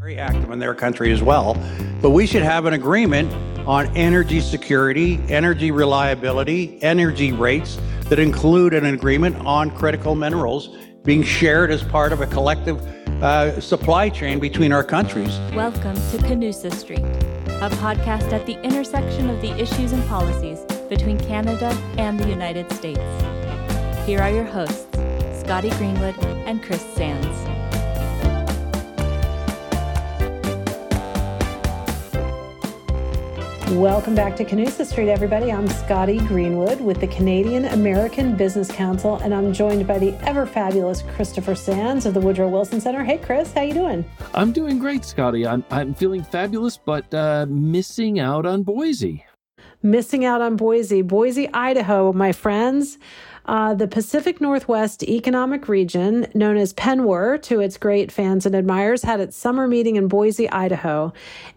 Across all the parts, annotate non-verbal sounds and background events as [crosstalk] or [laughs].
very active in their country as well. But we should have an agreement on energy security, energy reliability, energy rates that include an agreement on critical minerals being shared as part of a collective uh, supply chain between our countries. Welcome to Canusa Street, a podcast at the intersection of the issues and policies between Canada and the United States. Here are your hosts, Scotty Greenwood and Chris Sands. Welcome back to Canusa Street, everybody. I'm Scotty Greenwood with the Canadian American Business Council, and I'm joined by the ever fabulous Christopher Sands of the Woodrow Wilson Center. Hey, Chris, how you doing? I'm doing great, Scotty. I'm I'm feeling fabulous, but uh, missing out on Boise. Missing out on Boise, Boise, Idaho, my friends. Uh, the Pacific Northwest Economic Region, known as PNWER to its great fans and admirers, had its summer meeting in Boise, Idaho.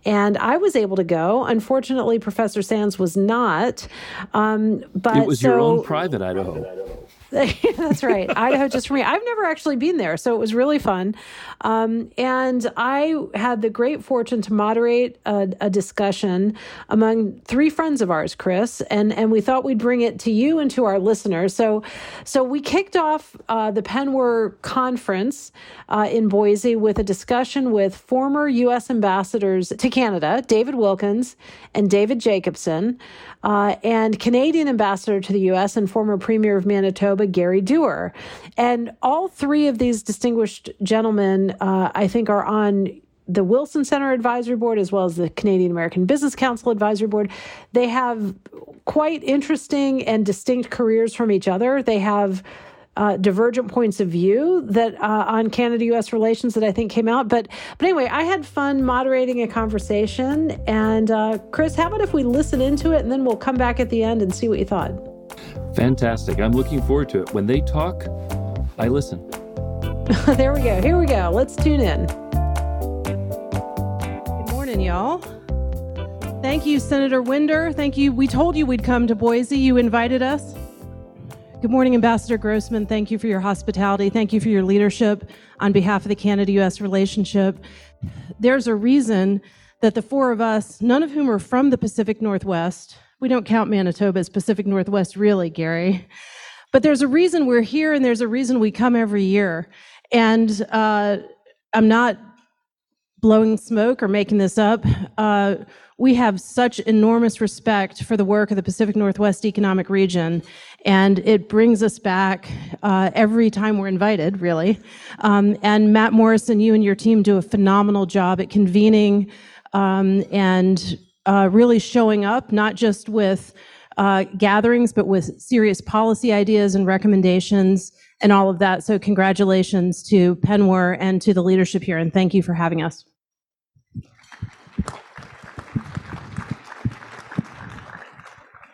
And I was able to go. Unfortunately, Professor Sands was not. Um, but it was so, your own private Idaho. [laughs] That's right. Idaho just for me. I've never actually been there, so it was really fun. Um, and I had the great fortune to moderate a, a, discussion among three friends of ours, Chris, and and we thought we'd bring it to you and to our listeners. So, so we kicked off uh, the PNWER conference uh, in Boise with a discussion with former U.S. ambassadors to Canada, David Wilkins and David Jacobson, uh, and Canadian ambassador to the U.S. and former Premier of Manitoba, Gary Doer. And all three of these distinguished gentlemen, uh, I think, are on the Wilson Center Advisory Board as well as the Canadian American Business Council Advisory Board. They have quite interesting and distinct careers from each other. They have uh, divergent points of view that uh, on Canada-U.S. relations that I think came out. But but anyway, I had fun moderating a conversation. And uh, Chris, how about if we listen into it and then we'll come back at the end and see what you thought? Fantastic! I'm looking forward to it. When they talk, I listen. [laughs] there we go. Here we go. Let's tune in. Good morning, y'all. Thank you, Senator Winder. Thank you. We told you we'd come to Boise. You invited us. Good morning, Ambassador Grossman. Thank you for your hospitality. Thank you for your leadership on behalf of the Canada US relationship. There's a reason that the four of us, none of whom are from the Pacific Northwest, we don't count Manitoba as Pacific Northwest, really, Gary. But there's a reason we're here and there's a reason we come every year. And uh, I'm not blowing smoke or making this up. Uh, we have such enormous respect for the work of the Pacific Northwest Economic Region, and it brings us back uh, every time we're invited, really. Um, and Matt Morrison, you and your team do a phenomenal job at convening um, and uh, really showing up, not just with uh, gatherings, but with serious policy ideas and recommendations and all of that. So, congratulations to PNWER and to the leadership here, and thank you for having us.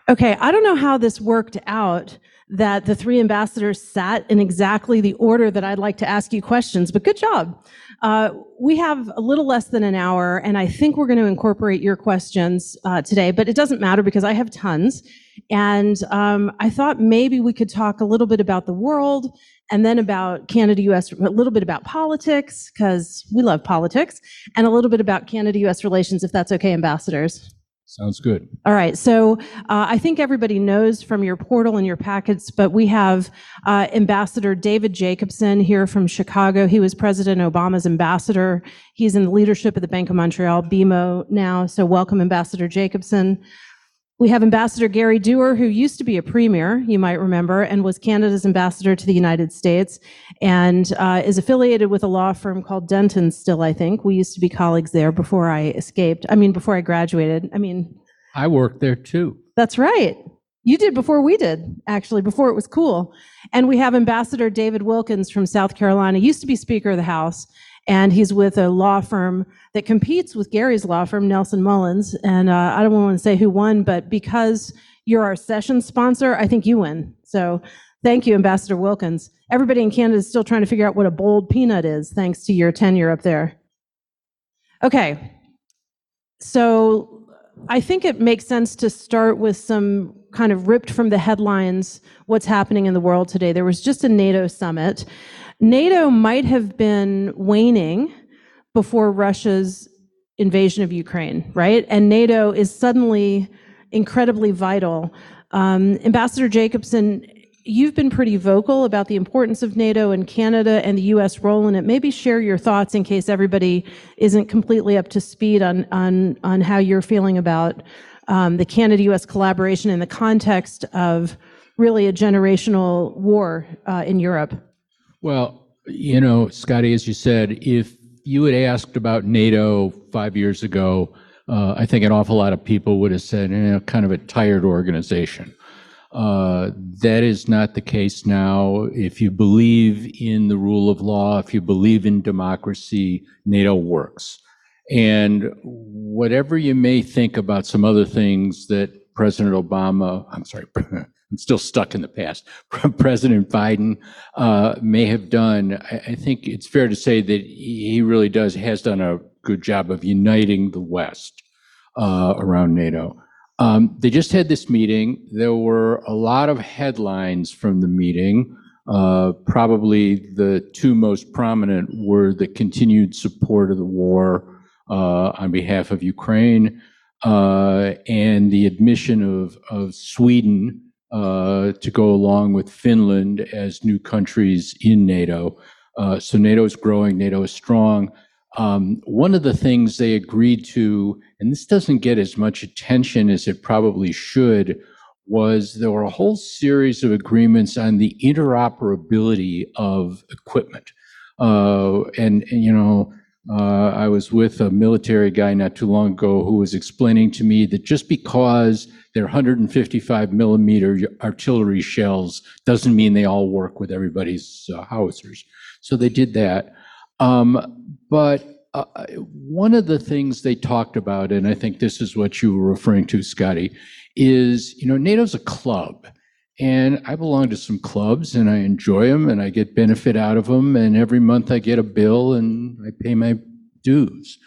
Okay, I don't know how this worked out that the three ambassadors sat in exactly the order that I'd like to ask you questions, but good job. Uh, we have a little less than an hour, and I think we're going to incorporate your questions uh, today, but it doesn't matter because I have tons. And um, I thought maybe we could talk a little bit about the world and then about Canada US, a little bit about politics, because we love politics, and a little bit about Canada US relations, if that's okay, ambassadors. Sounds good. All right. So uh, I think everybody knows from your portal and your packets, but we have uh, Ambassador David Jacobson here from Chicago. He was President Obama's ambassador. He's in the leadership of the Bank of Montreal, BMO now. So welcome, Ambassador Jacobson. We have Ambassador Gary Doer, who used to be a premier, you might remember, and was Canada's ambassador to the United States, and uh, is affiliated with a law firm called Dentons still, I think. We used to be colleagues there before I escaped. I mean, before I graduated. I mean, I worked there too. That's right. You did before we did, actually, before it was cool. And we have Ambassador David Wilkins from South Carolina, used to be Speaker of the House, and he's with a law firm that competes with Gary's law firm, Nelson Mullins. And uh, I don't want to say who won, but because you're our session sponsor, I think you win. So thank you, Ambassador Wilkins. Everybody in Canada is still trying to figure out what a bold peanut is, thanks to your tenure up there. Okay, so I think it makes sense to start with some kind of ripped from the headlines what's happening in the world today. There was just a NATO summit. NATO might have been waning before Russia's invasion of Ukraine, right? And NATO is suddenly incredibly vital. Um, Ambassador Jacobson, you've been pretty vocal about the importance of NATO and Canada and the U.S. role in it. Maybe share your thoughts in case everybody isn't completely up to speed on on on how you're feeling about um, the Canada-U.S. collaboration in the context of really a generational war uh, in Europe. Well, you know, Scotty, as you said, if you had asked about NATO five years ago, uh, I think an awful lot of people would have said, eh, kind of a tired organization. Uh, that is not the case now. If you believe in the rule of law, if you believe in democracy, NATO works. And whatever you may think about some other things that President Obama, I'm sorry, [laughs] I'm still stuck in the past, [laughs] President Biden uh, may have done, I, think it's fair to say that he really does, has done a good job of uniting the West uh, around NATO. Um, they just had this meeting. There were a lot of headlines from the meeting. Uh, probably the two most prominent were the continued support of the war uh, on behalf of Ukraine uh, and the admission of, of Sweden uh, to go along with Finland as new countries in NATO. Uh, so NATO is growing, NATO is strong. Um, one of the things they agreed to, and this doesn't get as much attention as it probably should, was there were a whole series of agreements on the interoperability of equipment. Uh, and, and, you know, uh, I was with a military guy not too long ago who was explaining to me that just because they're 155 millimeter artillery shells doesn't mean they all work with everybody's uh, howitzers. So they did that. Um, but uh, one of the things they talked about, and I think this is what you were referring to, Scotty, is you know NATO's a club, and I belong to some clubs, and I enjoy them, and I get benefit out of them, and every month I get a bill, and I pay my dues.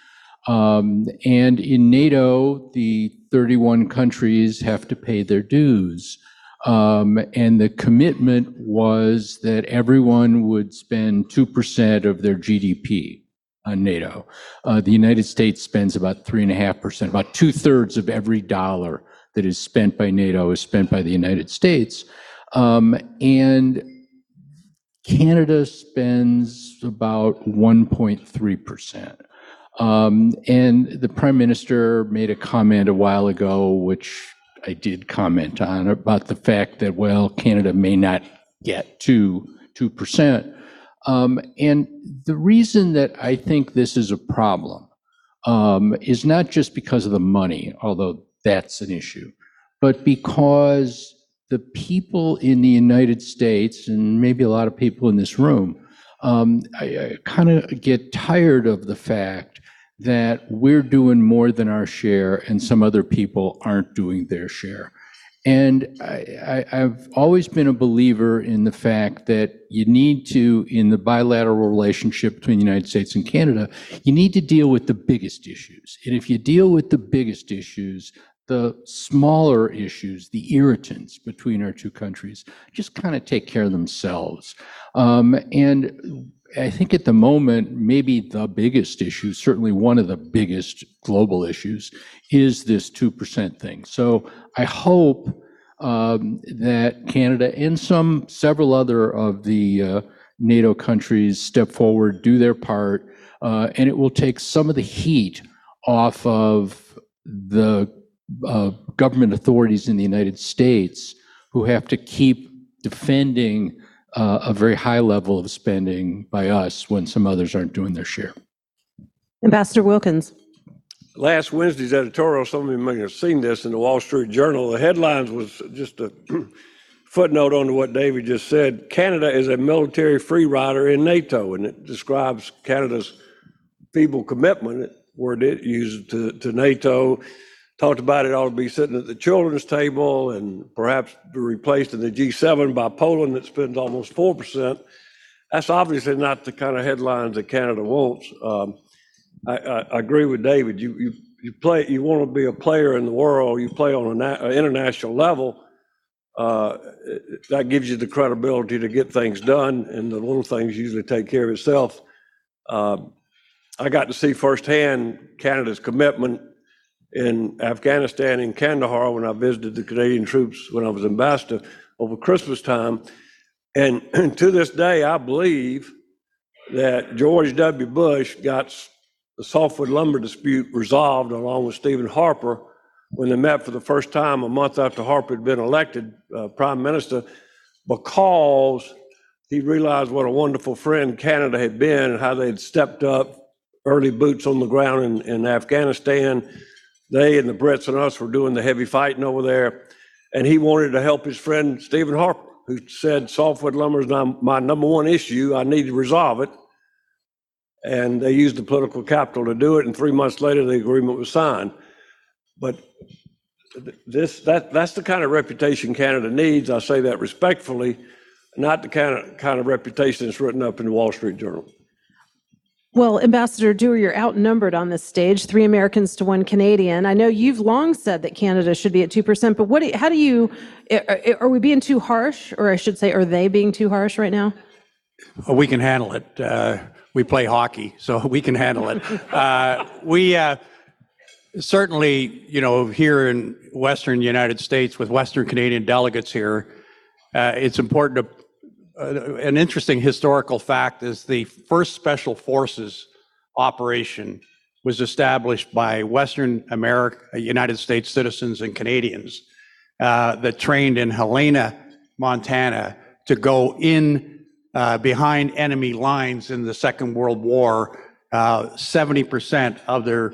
Um, and in NATO, the 31 countries have to pay their dues. Um, and the commitment was that everyone would spend 2% of their GDP on NATO. Uh, the United States spends about 3.5%, about two thirds of every dollar that is spent by NATO is spent by the United States. Um, and Canada spends about 1.3%. Um, and the prime minister made a comment a while ago, which I did comment on about the fact that, well, Canada may not get to 2%. Um, and the reason that I think this is a problem um, is not just because of the money, although that's an issue, but because the people in the United States, and maybe a lot of people in this room, um, I, I kind of get tired of the fact that we're doing more than our share and some other people aren't doing their share. And I, have always been a believer in the fact that you need to, in the bilateral relationship between the United States and Canada, you need to deal with the biggest issues. And if you deal with the biggest issues, the smaller issues, the irritants between our two countries, just kind of take care of themselves. Um, and I think at the moment, maybe the biggest issue, certainly one of the biggest global issues, is this 2% thing. So I hope um, that Canada and some several other of the uh, NATO countries step forward, do their part, uh, and it will take some of the heat off of the uh, government authorities in the United States who have to keep defending uh, a very high level of spending by us when some others aren't doing their share. Ambassador Wilkins. Last Wednesday's editorial, some of you may have seen this in the Wall Street Journal. The headlines was just a [clears throat] footnote on to what David just said. Canada is a military free rider in NATO, and it describes Canada's feeble commitment, word it used to, to NATO talked about it ought to be sitting at the children's table and perhaps be replaced in the G7 by Poland that spends almost 4%. That's obviously not the kind of headlines that Canada wants. Um, I, I, I, agree with David. You, you, you play, you want to be a player in the world, you play on an international level. Uh, that gives you the credibility to get things done, and the little things usually take care of itself. Uh, I got to see firsthand Canada's commitment in Afghanistan in Kandahar when I visited the Canadian troops when I was ambassador over Christmas time. And [clears throat] to this day, I believe that George W. Bush got the softwood lumber dispute resolved along with Stephen Harper when they met for the first time a month after Harper had been elected uh, prime minister because he realized what a wonderful friend Canada had been and how they had stepped up early boots on the ground in, in Afghanistan. They and the Brits and us were doing the heavy fighting over there. And he wanted to help his friend Stephen Harper, who said softwood lumber is my number one issue. I need to resolve it. And they used the political capital to do it. And three months later, the agreement was signed. But this, that, that's the kind of reputation Canada needs. I say that respectfully, not the kind of, kind of reputation that's written up in the Wall Street Journal. Well, Ambassador Doer, you're outnumbered on this stage, three Americans to one Canadian. I know you've long said that Canada should be at 2%, but what, do how do you, are, we being too harsh? Or I should say, are they being too harsh right now? Oh, We can handle it. Uh, We play hockey, so [laughs] we can handle it. [laughs] Uh, We uh, certainly, you know, here in Western United States with Western Canadian delegates here, uh, it's important to, an interesting historical fact is the first Special Forces operation was established by Western America, United States citizens and Canadians uh, that trained in Helena, Montana, to go in uh, behind enemy lines in the Second World War. Uh, 70% of their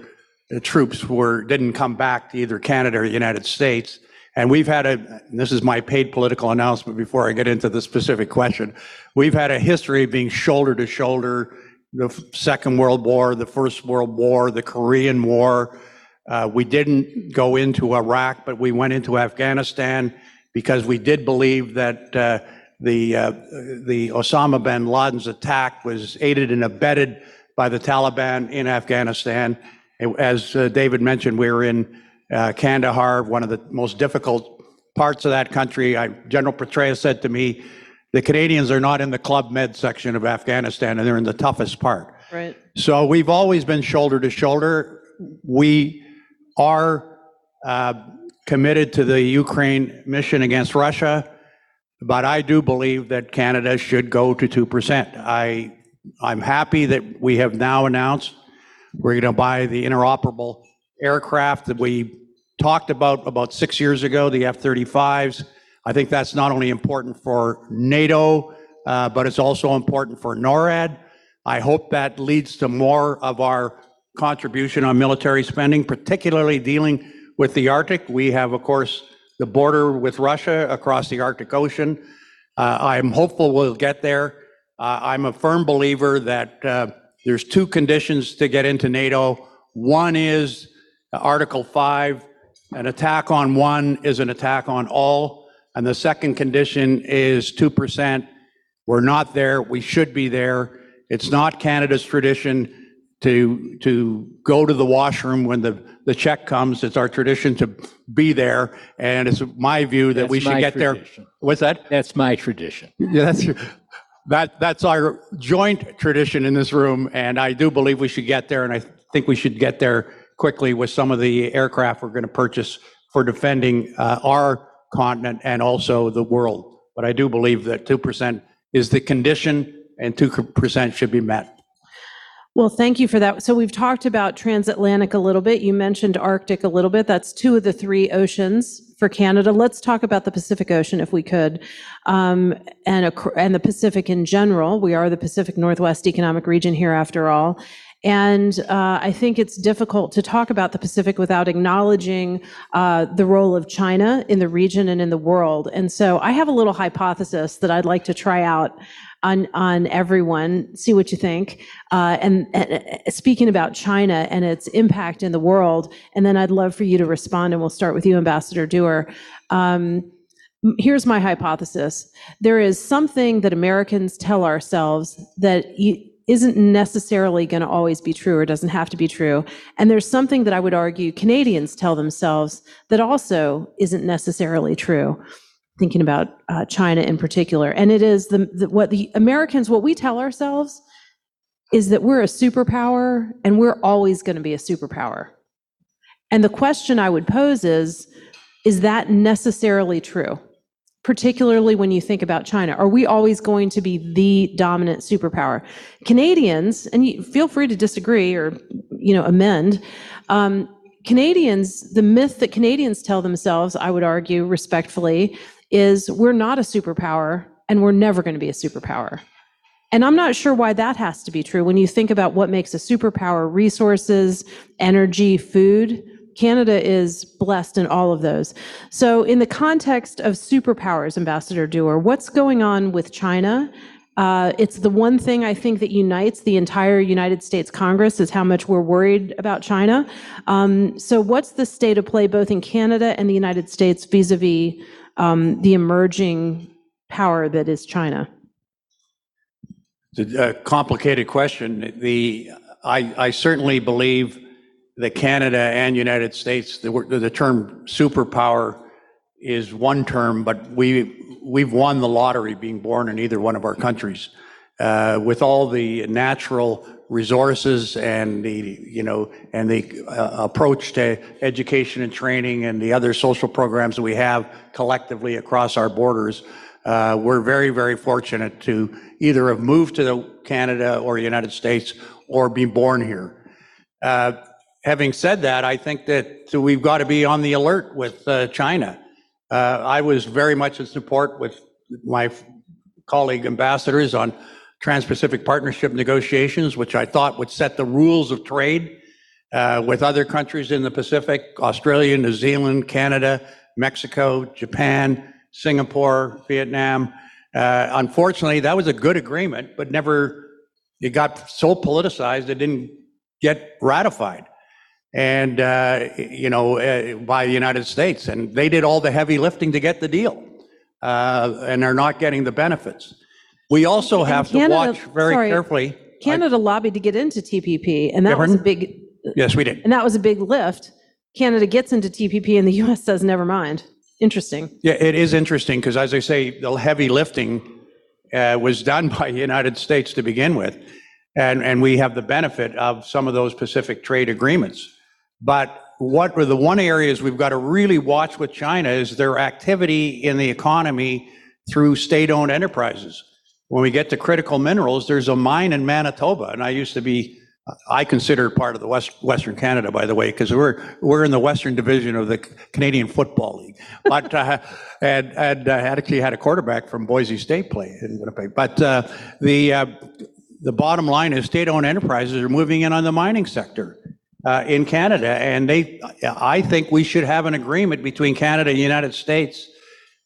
uh, troops were didn't come back to either Canada or the United States. And we've had a, this is my paid political announcement before I get into the specific question. We've had a history of being shoulder to shoulder, the Second World War, the First World War, the Korean War. Uh, we didn't go into Iraq, but we went into Afghanistan because we did believe that uh, the uh, the Osama bin Laden's attack was aided and abetted by the Taliban in Afghanistan. As uh, David mentioned, we were in uh, Kandahar, one of the most difficult parts of that country. I, General Petraeus said to me, "The Canadians are not in the Club Med section of Afghanistan, and they're in the toughest part." Right. So we've always been shoulder to shoulder. We are uh, committed to the Ukraine mission against Russia, but I do believe that Canada should go to 2%. I, I'm happy that we have now announced we're going to buy the interoperable aircraft that we talked about about six years ago, the F-35s. I think that's not only important for NATO, uh, but it's also important for NORAD. I hope that leads to more of our contribution on military spending, particularly dealing with the Arctic. We have, of course, the border with Russia across the Arctic Ocean. Uh, I'm hopeful we'll get there. Uh, I'm a firm believer that uh, there's two conditions to get into NATO. One is Article 5, an attack on one is an attack on all. And the second condition is 2%. We're not there. We should be there. It's not Canada's tradition to, to go to the washroom when the, the check comes. It's our tradition to be there. And it's my view that we should get there. What's that? That's my tradition. Yeah, that's, that, that's our joint tradition in this room, and I do believe we should get there, and I think we should get there quickly with some of the aircraft we're going to purchase for defending uh, our continent and also the world. But I do believe that 2% is the condition, and 2% should be met. Well, thank you for that. So we've talked about transatlantic a little bit. You mentioned Arctic a little bit. That's two of the three oceans for Canada. Let's talk about the Pacific Ocean if we could, um, and ac- and the Pacific in general. We are the Pacific Northwest Economic Region here, after all. And uh, I think it's difficult to talk about the Pacific without acknowledging uh, the role of China in the region and in the world. And so I have a little hypothesis that I'd like to try out on on everyone. See what you think. Uh, and, and uh, speaking about China and its impact in the world, and then I'd love for you to respond. And we'll start with you, Ambassador Doer. Um, here's my hypothesis: there is something that Americans tell ourselves that. y- isn't necessarily going to always be true or doesn't have to be true. And there's something that I would argue Canadians tell themselves that also isn't necessarily true thinking about uh, China in particular. And it is the, the what the Americans, what we tell ourselves is that we're a superpower and we're always going to be a superpower. And the question I would pose is, is that necessarily true? Particularly when you think about China. Are we always going to be the dominant superpower? Canadians, and you, feel free to disagree or, you know, amend. Um, Canadians, the myth that Canadians tell themselves, I would argue respectfully, is we're not a superpower and we're never going to be a superpower. And I'm not sure why that has to be true. When you think about what makes a superpower resources, energy, food, Canada is blessed in all of those. So, in the context of superpowers, Ambassador Doer, what's going on with China? Uh, it's the one thing I think that unites the entire United States Congress is how much we're worried about China. Um, so, what's the state of play both in Canada and the United States vis a vis the emerging power that is China? It's a complicated question. The, I, I certainly believe that Canada and United States, the, the term superpower is one term, but we, we've won the lottery being born in either one of our countries. Uh, with all the natural resources and the, you know, and the uh, approach to education and training and the other social programs that we have collectively across our borders, uh, we're very, very fortunate to either have moved to Canada or the United States or be born here. Uh, having said that, I think that we've got to be on the alert with uh, China. Uh, I was very much in support with my colleague ambassadors on Trans-Pacific Partnership negotiations, which I thought would set the rules of trade uh, with other countries in the Pacific, Australia, New Zealand, Canada, Mexico, Japan, Singapore, Vietnam. Uh, unfortunately, that was a good agreement, but never, it got so politicized, it didn't get ratified. And, uh, you know, uh, by the United States. And they did all the heavy lifting to get the deal. Uh, and are not getting the benefits. We also have to watch very sorry. carefully. Canada lobbied to get into TPP, and that was a big, Yes, we did. and that was a big lift. Canada gets into TPP, and the U.S. says, never mind. Interesting. Yeah, it is interesting because, as I say, the heavy lifting uh, was done [laughs] by the United States to begin with, and and we have the benefit of some of those Pacific trade agreements. But what are the one areas we've got to really watch with China is their activity in the economy through state-owned enterprises. When we get to critical minerals, there's a mine in Manitoba, and I used to be. I consider part of the West, Western Canada, by the way, because we're we're in the Western Division of the Canadian Football League. But uh, and and actually had a quarterback from Boise State play in Winnipeg. But uh, the uh, the bottom line is state-owned enterprises are moving in on the mining sector in Canada, and they. I think we should have an agreement between Canada and the United States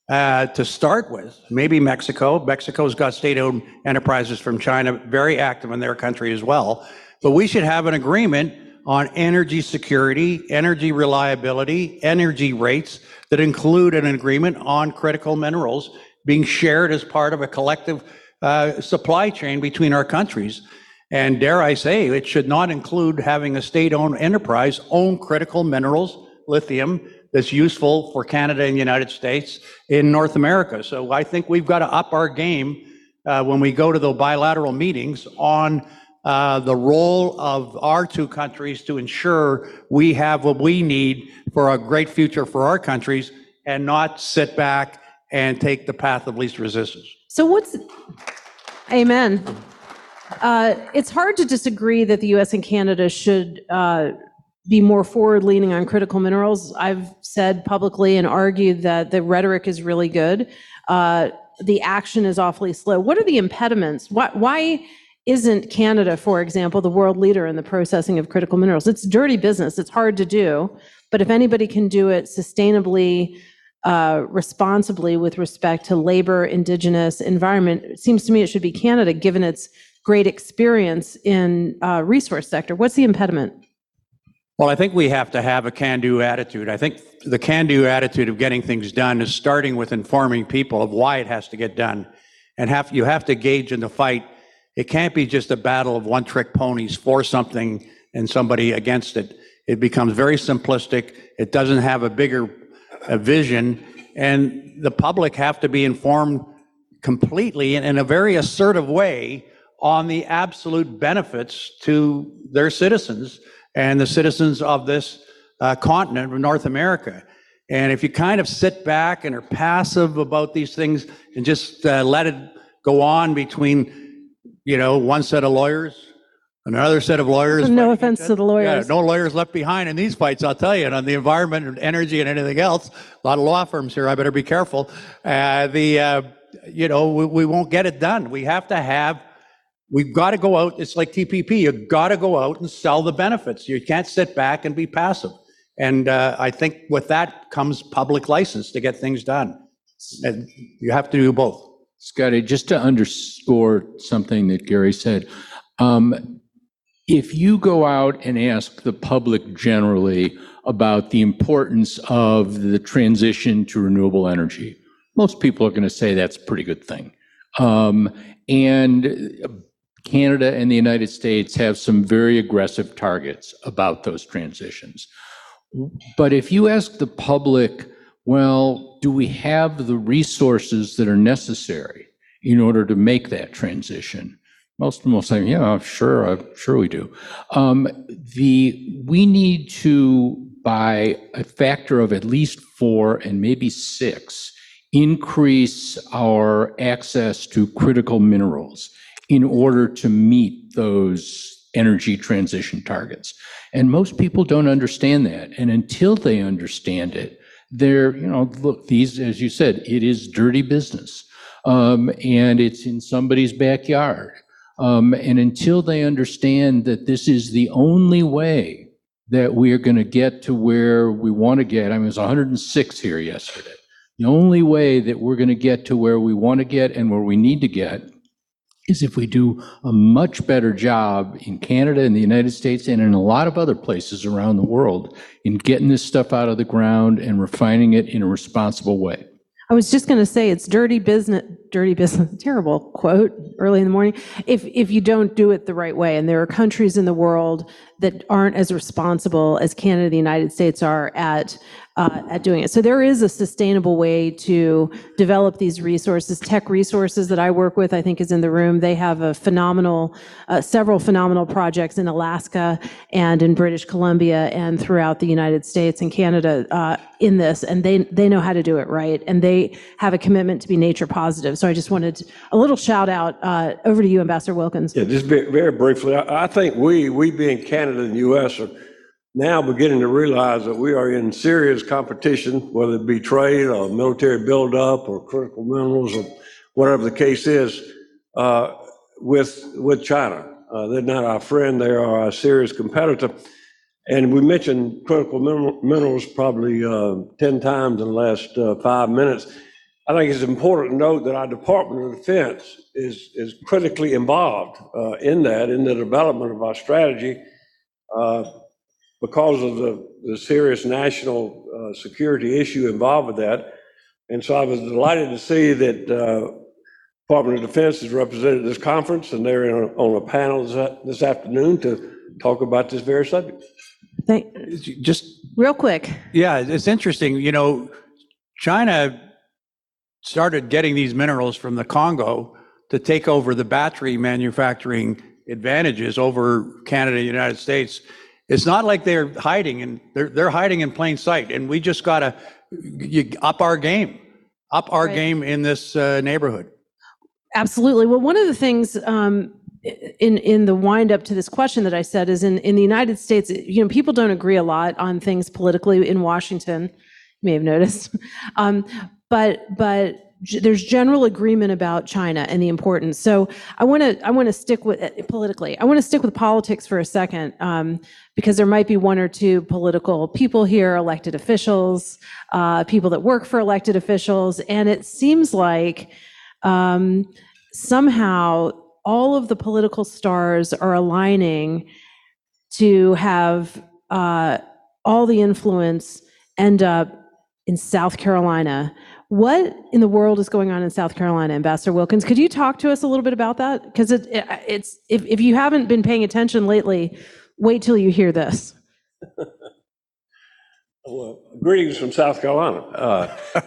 uh, to start with, maybe Mexico. Mexico's got state-owned enterprises from China, very active in their country as well. But we should have an agreement on energy security, energy reliability, energy rates that include an agreement on critical minerals being shared as part of a collective uh, supply chain between our countries. And dare I say, it should not include having a state-owned enterprise own critical minerals, lithium, that's useful for Canada and the United States in North America. So I think we've got to up our game uh, when we go to the bilateral meetings on uh, the role of our two countries to ensure we have what we need for a great future for our countries and not sit back and take the path of least resistance. So what's, amen. Uh, It's hard to disagree that the U.S. and Canada should uh, be more forward-leaning on critical minerals. I've said publicly and argued that the rhetoric is really good. Uh, The action is awfully slow. What are the impediments? Why, why isn't Canada, for example, the world leader in the processing of critical minerals? It's dirty business. It's hard to do. But if anybody can do it sustainably, uh, responsibly with respect to labor, indigenous, environment, it seems to me it should be Canada, given its great experience in uh, resource sector. What's the impediment? Well, I think we have to have a can-do attitude. I think the can-do attitude of getting things done is starting with informing people of why it has to get done. And have, you have to gauge in the fight. It can't be just a battle of one-trick ponies for something and somebody against it. It becomes very simplistic. It doesn't have a bigger uh vision. And the public have to be informed completely and in a very assertive way on the absolute benefits to their citizens and the citizens of this uh, continent of North America. And if you kind of sit back and are passive about these things and just uh, let it go on between, you know, one set of lawyers, and another set of lawyers. No fighting offense to the lawyers. Yeah, no lawyers left behind in these fights, I'll tell you. And on the environment and energy and anything else, a lot of law firms here. I better be careful. Uh, the, uh, you know, we, we won't get it done. We have to have We've got to go out, it's like TPP, you've got to go out and sell the benefits. You can't sit back and be passive. And uh, I think with that comes public license to get things done. And you have to do both. Scotty, just to underscore something that Gary said, um, if you go out and ask the public generally about the importance of the transition to renewable energy, most people are going to say that's a pretty good thing. Um, and Canada and the United States have some very aggressive targets about those transitions. But if you ask the public, well, do we have the resources that are necessary in order to make that transition? Most of them will say, yeah, sure, uh, sure we do. Um, the, we need to, by a factor of at least four and maybe six, increase our access to critical minerals in order to meet those energy transition targets. And most people don't understand that. And until they understand it, they're, you know, look, these, as you said, it is dirty business. Um, and it's in somebody's backyard. Um, and until they understand that this is the only way that we are going to get to where we want to get, I mean, it was 106 here yesterday. The only way that we're going to get to where we want to get and where we need to get is if we do a much better job in Canada and the United States and in a lot of other places around the world in getting this stuff out of the ground and refining it in a responsible way. I was just going to say it's dirty business, dirty business, [laughs] terrible quote early in the morning. If, if you don't do it the right way, and there are countries in the world that aren't as responsible as Canada, the United States are at uh, at doing it. So there is a sustainable way to develop these resources. Teck Resources that I work with, I think, is in the room. They have a phenomenal, uh, several phenomenal projects in Alaska and in British Columbia and throughout the United States and Canada uh, in this, and they they know how to do it right, and they have a commitment to be nature positive. So I just wanted a little shout out uh, over to you, Ambassador Wilkins. Yeah, just very, very briefly, I, I think we, we being Canada and the U.S. are now beginning to realize that we are in serious competition, whether it be trade or military buildup or critical minerals or whatever the case is, uh, with, with China. Uh, they're not our friend, they are our serious competitor. And we mentioned critical mineral- minerals probably uh, 10 times in the last uh, five minutes. I think it's important to note that our Department of Defense is, is critically involved uh, in that, in the development of our strategy, uh, because of the, the serious national uh, security issue involved with that. And so I was delighted to see that uh, Department of Defense is represented at this conference, and they're in a- on a panel this this afternoon to talk about this very subject. Thank, you. Just, real quick, yeah, it's interesting, you know, China started getting these minerals from the Congo to take over the battery manufacturing advantages over Canada and the United States. It's not like they're hiding and they're, they're hiding in plain sight. And we just got to up our game, up our Right. game in this uh, neighborhood. Absolutely. Well, one of the things um, in in the wind up to this question that I said is in in the United States, you know, people don't agree a lot on things politically in Washington. You may have noticed, [laughs] um, but but there's general agreement about China and the importance. So I want to I want to stick with politically. I want to stick with politics for a second um, because there might be one or two political people here, elected officials, uh, people that work for elected officials, and it seems like um, somehow all of the political stars are aligning to have uh, all the influence end up in South Carolina. What in the world is going on in South Carolina, Ambassador Wilkins? Could you talk to us a little bit about that? Because it, it, it's if, if you haven't been paying attention lately, wait till you hear this. [laughs] Well, greetings from South Carolina. Uh, [laughs]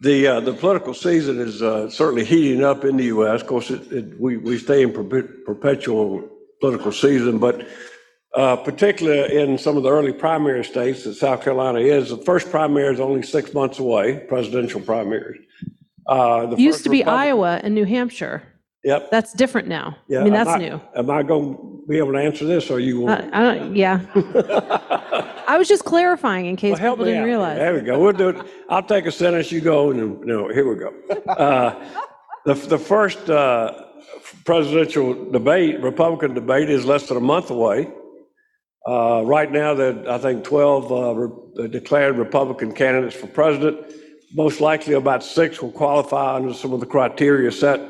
The, uh, the political season is uh, certainly heating up in the U.S. Of course, it, it, we, we stay in perpe- perpetual political season, but uh, particularly in some of the early primary states that South Carolina is, the first primary is only six months away, presidential primaries. Uh, the Used to be Republican- Iowa and New Hampshire. Yep. That's different now. Yeah, I mean, am that's new. Am I going to be able to answer this, or you Uh. I don't, yeah. [laughs] I was just clarifying in case Well, people didn't out. realize. There we go. We'll do it. I'll take a sentence, you go, and then, no, here we go. Uh, The, the first uh, presidential debate, Republican debate, is less than a month away. Uh, Right now, there, I think 12 uh, re- declared Republican candidates for president. Most likely, about six will qualify under some of the criteria set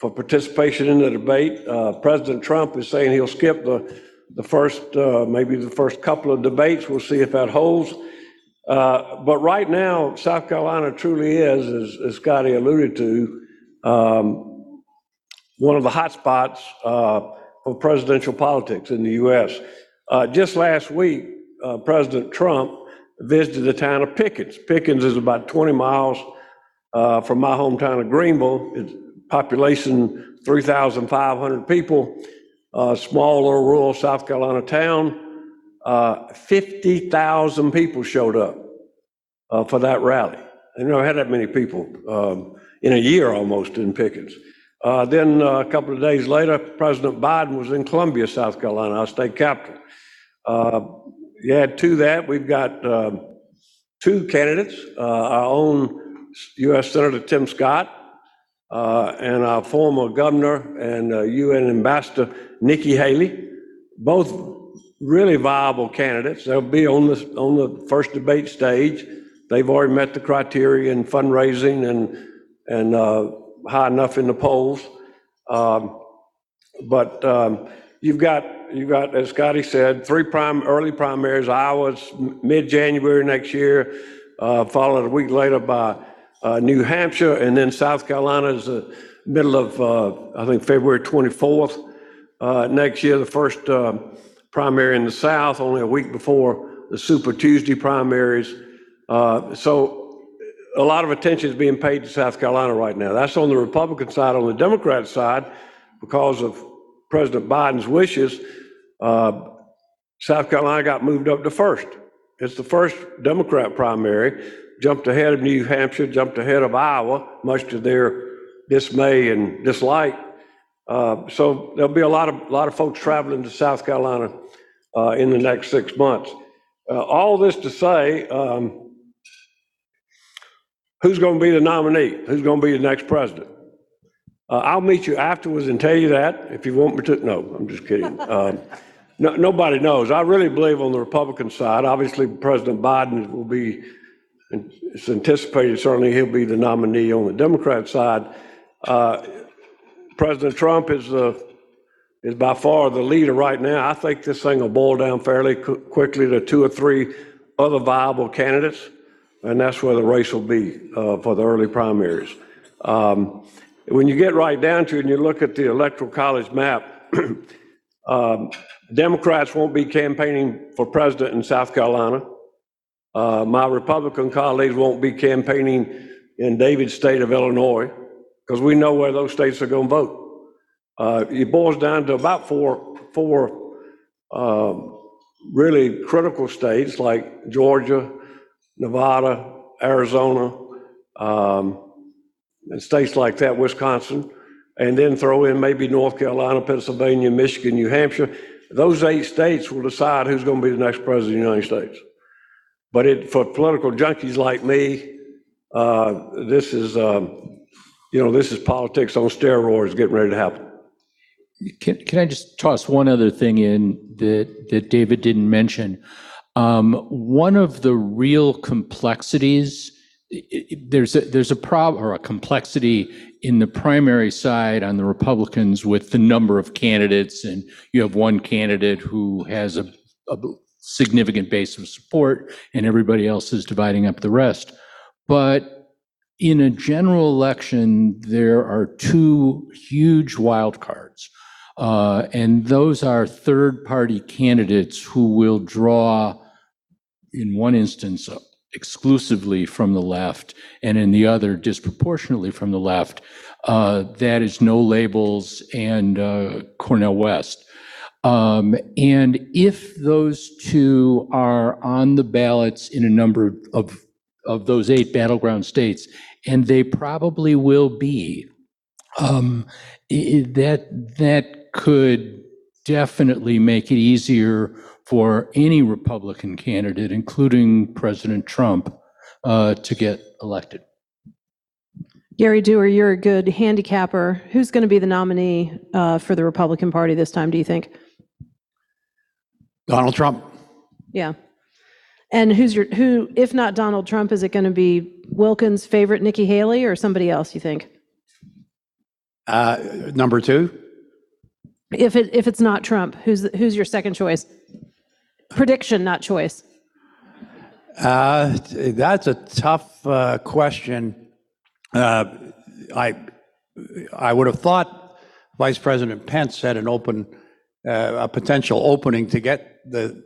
for participation in the debate. Uh, President Trump is saying he'll skip the, the first, uh, maybe the first couple of debates. We'll see if that holds. Uh, But right now, South Carolina truly is, as- as Scotty alluded to, um, one of the hotspots uh, for presidential politics in the U.S. Uh, Just last week, uh, President Trump visited the town of Pickens. Pickens is about 20 miles uh, from my hometown of Greenville. It's population 3,500 people, uh, small little rural South Carolina town. Uh, 50,000 people showed up uh, for that rally. I never had that many people um, in a year almost in Pickens. Uh, Then uh, a couple of days later, President Biden was in Columbia, South Carolina, our state capital. Uh, add to that, we've got um, two candidates, uh, our own U.S. Senator Tim Scott uh, and our former governor and uh, UN ambassador Nikki Haley, both really viable candidates. They'll be on the, on the first debate stage. They've already met the criteria in fundraising and, and uh, high enough in the polls. Um, But um, you've got, you've got, as Scotty said, three prime, early primaries, Iowa's mid-January next year, uh, followed a week later by uh, New Hampshire, and then South Carolina's the middle of, uh, I think, February 24th. Uh, Next year, the first uh, primary in the South, only a week before the Super Tuesday primaries. Uh, So a lot of attention is being paid to South Carolina right now. That's on the Republican side. On the Democrat side, because of President Biden's wishes, uh, South Carolina got moved up to first. It's the first Democrat primary, jumped ahead of New Hampshire, jumped ahead of Iowa, much to their dismay and dislike. Uh, So there'll be a lot of, lot of folks traveling to South Carolina uh, in the next six months. Uh, All this to say, um, who's going to be the nominee? Who's going to be the next president? Uh, I'll meet you afterwards and tell you that if you want me to. No, I'm just kidding. [laughs] Um, no, nobody knows. I really believe on the Republican side, obviously President Biden will be, it's anticipated certainly he'll be the nominee on the Democrat side. Uh, President Trump is the, is by far the leader right now. I think this thing will boil down fairly qu- quickly to two or three other viable candidates, and that's where the race will be uh, for the early primaries. Um, When you get right down to it and you look at the electoral college map, [clears throat] um, Democrats won't be campaigning for president in South Carolina. Uh, My Republican colleagues won't be campaigning in David's state of Illinois, because we know where those states are going to vote. Uh, It boils down to about four, four um, really critical states like Georgia, Nevada, Arizona, um, and states like that, Wisconsin, and then throw in maybe North Carolina, Pennsylvania, Michigan, New Hampshire. Those eight states will decide who's going to be the next president of the United States. But it, for political junkies like me, uh, this is, um, you know, this is politics on steroids getting ready to happen. Can, can I just toss one other thing in that, that David didn't mention? Um, one of the real complexities, there's a, there's a problem or a complexity in the primary side on the Republicans with the number of candidates, and you have one candidate who has a, significant base of support, and everybody else is dividing up the rest. But in a general election, there are two huge wildcards. Uh, and those are third party candidates who will draw, in one instance, exclusively from the left, and in the other disproportionately from the left. Uh, that is No Labels and uh, Cornel West. Um, and if those two are on the ballots in a number of, of those eight battleground states, and they probably will be, um, that, that could definitely make it easier for any Republican candidate, including President Trump, uh, to get elected. Gary Doer, you're a good handicapper. Who's going to be the nominee uh, for the Republican Party this time, do you think? Donald Trump. Yeah. And who's your, who, if not Donald Trump, is it going to be Wilkins' favorite Nikki Haley or somebody else, you think? Uh, Number two, If it, if it's not Trump, who's, who's your second choice? Prediction, not choice. Uh, That's a tough uh, question. Uh, I, I would have thought Vice President Pence had an open, uh, a potential opening to get the,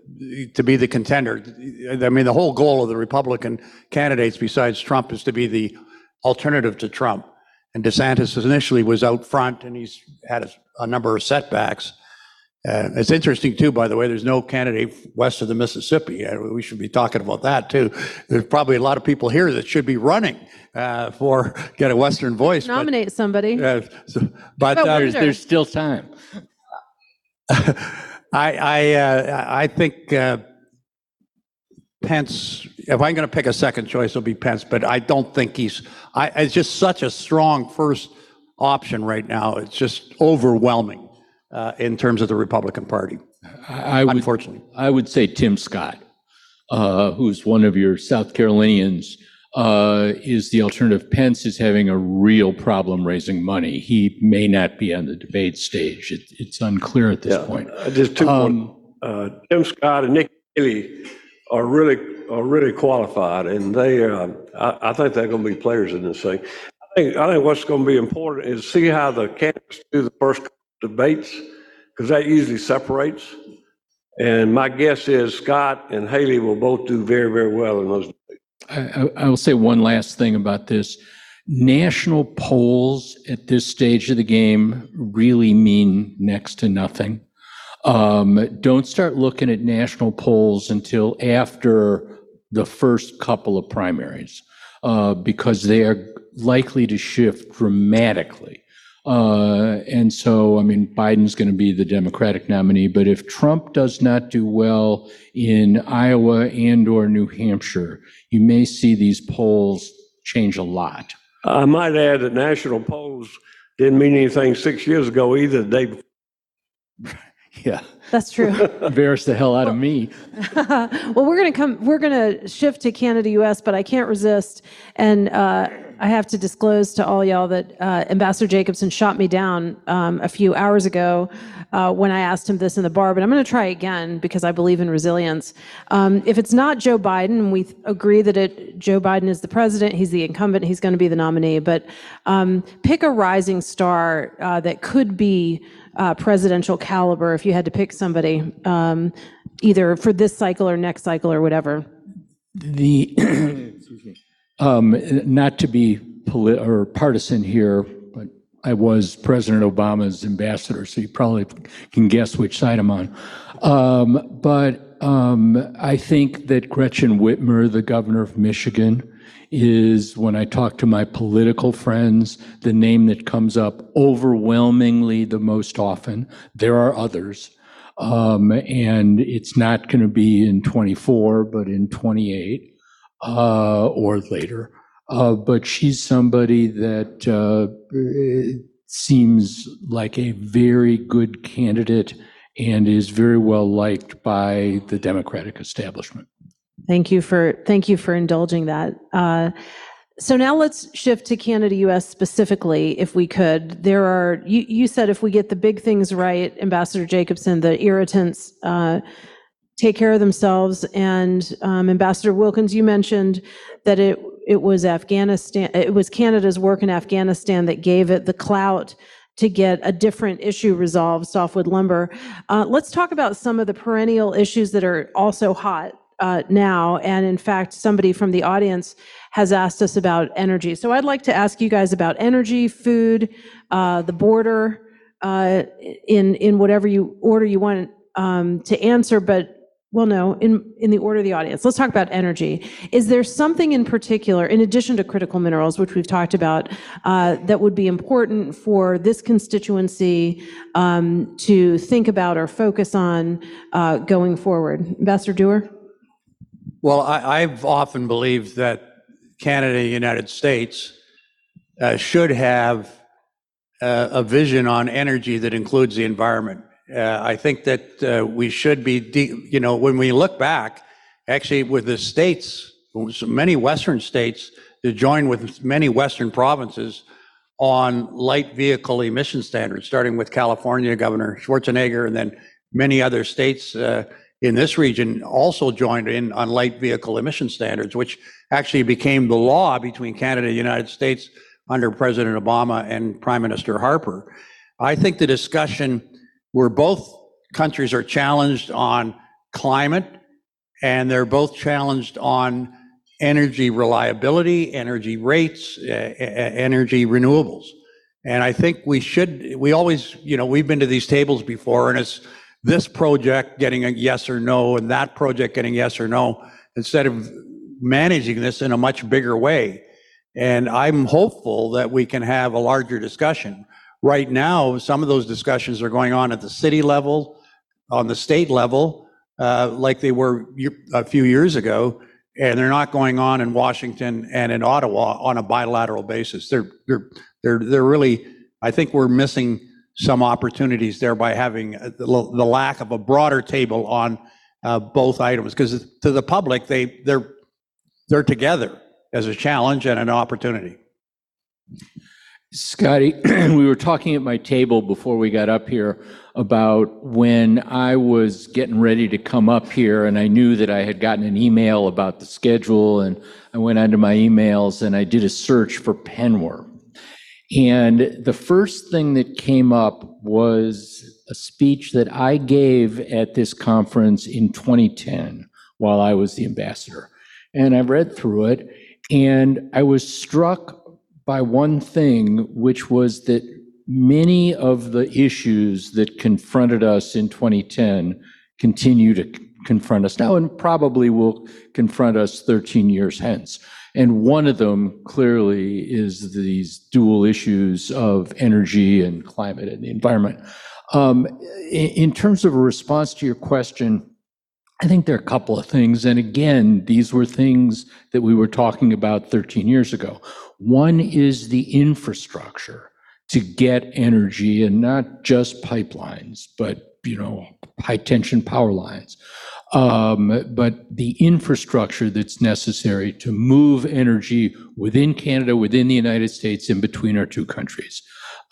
to be the contender. I mean, the whole goal of the Republican candidates besides Trump is to be the alternative to Trump. And DeSantis initially was out front and he's had a, a number of setbacks. Uh, It's interesting too, by the way, there's no candidate west of the Mississippi. Uh, We should be talking about that too. There's probably a lot of people here that should be running uh, for, [laughs] get a Western voice. but, Nominate somebody. uh, so- But But uh, There's, there's still time. [laughs] I, I, uh, I think uh, Pence, if I'm going to pick a second choice, it'll be Pence, but I don't think he's, I, it's just such a strong first option right now. It's just overwhelming in terms of the Republican Party, I I would, unfortunately. I would say Tim Scott, uh, who's one of your South Carolinians, uh, is the alternative. Pence is having a real problem raising money. He may not be on the debate stage. It, it's unclear at this point. Uh, Just two Um, points. Uh, Tim Scott and Nikki Haley are really, are really qualified, and they, uh, I, I think they're going to be players in this thing. I think, I think what's going to be important is see how the candidates do the first debates, because that usually separates. And my guess is Scott and Haley will both do very, very well in those. I, I- I will say one last thing about this. National polls at this stage of the game really mean next to nothing. Um, don't start looking at national polls until after the first couple of primaries, uh, because they are likely to shift dramatically. Uh, and so, I mean, Biden's going to be the Democratic nominee, but if Trump does not do well in Iowa and or New Hampshire, you may see these polls change a lot. I might add that national polls didn't mean anything six years ago either. They, [laughs] Yeah, That's true. [laughs] embarrass the hell out of me. [laughs] well, we're going to come, we're going to shift to Canada US, but I can't resist. And uh, I have to disclose to all y'all that uh, Ambassador Jacobson shot me down um, a few hours ago uh, when I asked him this in the bar, but I'm going to try again because I believe in resilience. Um, if it's not Joe Biden, we agree that it, Joe Biden is the president, he's the incumbent, he's going to be the nominee, but um, pick a rising star uh, that could be uh, presidential caliber if you had to pick somebody, um, either for this cycle or next cycle or whatever. The, excuse me. Um, not to be polit, or partisan here, but I was President Obama's ambassador, so you probably can guess which side I'm on. Um, but, um, I think that Gretchen Whitmer, the governor of Michigan, is, when I talk to my political friends, the name that comes up overwhelmingly the most often. There are others. Um, and it's not going to be in 24, but in 28 uh, or later. Uh, but she's somebody that uh, seems like a very good candidate and is very well liked by the Democratic establishment. Thank you for thank you for indulging that. Uh, so now let's shift to Canada US specifically, if we could. There are you you said if we get the big things right, Ambassador Jacobson, the irritants uh, take care of themselves, and um, Ambassador Wilkins, you mentioned that it it was Afghanistan, it was Canada's work in Afghanistan that gave it the clout to get a different issue resolved, softwood lumber. Uh, let's talk about some of the perennial issues that are also hot uh, now. And in fact, somebody from the audience has asked us about energy. So I'd like to ask you guys about energy, food, uh, the border, uh, in in whatever you order you want um, to answer. But well, no, in in the order of the audience. Let's talk about energy. Is there something in particular, in addition to critical minerals, which we've talked about, uh, that would be important for this constituency um, to think about or focus on uh, going forward? Ambassador Doer? Well, I, I've often believed that Canada and the United States uh, should have uh, a vision on energy that includes the environment. Uh, I think that uh, we should be, you know, when we look back, actually with the states, many Western states to join with many Western provinces on light vehicle emission standards, starting with California, Governor Schwarzenegger, and then many other states uh, in this region also joined in on light vehicle emission standards, which actually became the law between Canada and the United States under President Obama and Prime Minister Harper. I think the discussion where both countries are challenged on climate and they're both challenged on energy reliability, energy rates, uh, energy renewables. And I think we should, we always, you know, we've been to these tables before and it's this project getting a yes or no and that project getting yes or no instead of managing this in a much bigger way. And I'm hopeful that we can have a larger discussion. Right now, some of those discussions are going on at the city level, on the state level, uh, like they were a few years ago, and they're not going on in Washington and in Ottawa on a bilateral basis. They're they're they're they're really. I think we're missing some opportunities there by having the, the lack of a broader table on uh, both items because to the public they they're they're together as a challenge and an opportunity. Scotty, [clears throat] we were talking at my table before we got up here about when I was getting ready to come up here and I knew that I had gotten an email about the schedule and I went onto my emails and I did a search for PNWER. And the first thing that came up was a speech that I gave at this conference in 2010 while I was the ambassador. And I read through it and I was struck by one thing, which was that many of the issues that confronted us in 2010 continue to confront us now and probably will confront us 13 years hence. And one of them clearly is these dual issues of energy and climate and the environment. Um, in, in terms of a response to your question, I think there are a couple of things. And again, these were things that we were talking about 13 years ago. One is the infrastructure to get energy and not just pipelines, but you know, high tension power lines um, but the infrastructure that's necessary to move energy within Canada, within the United States, in between our two countries.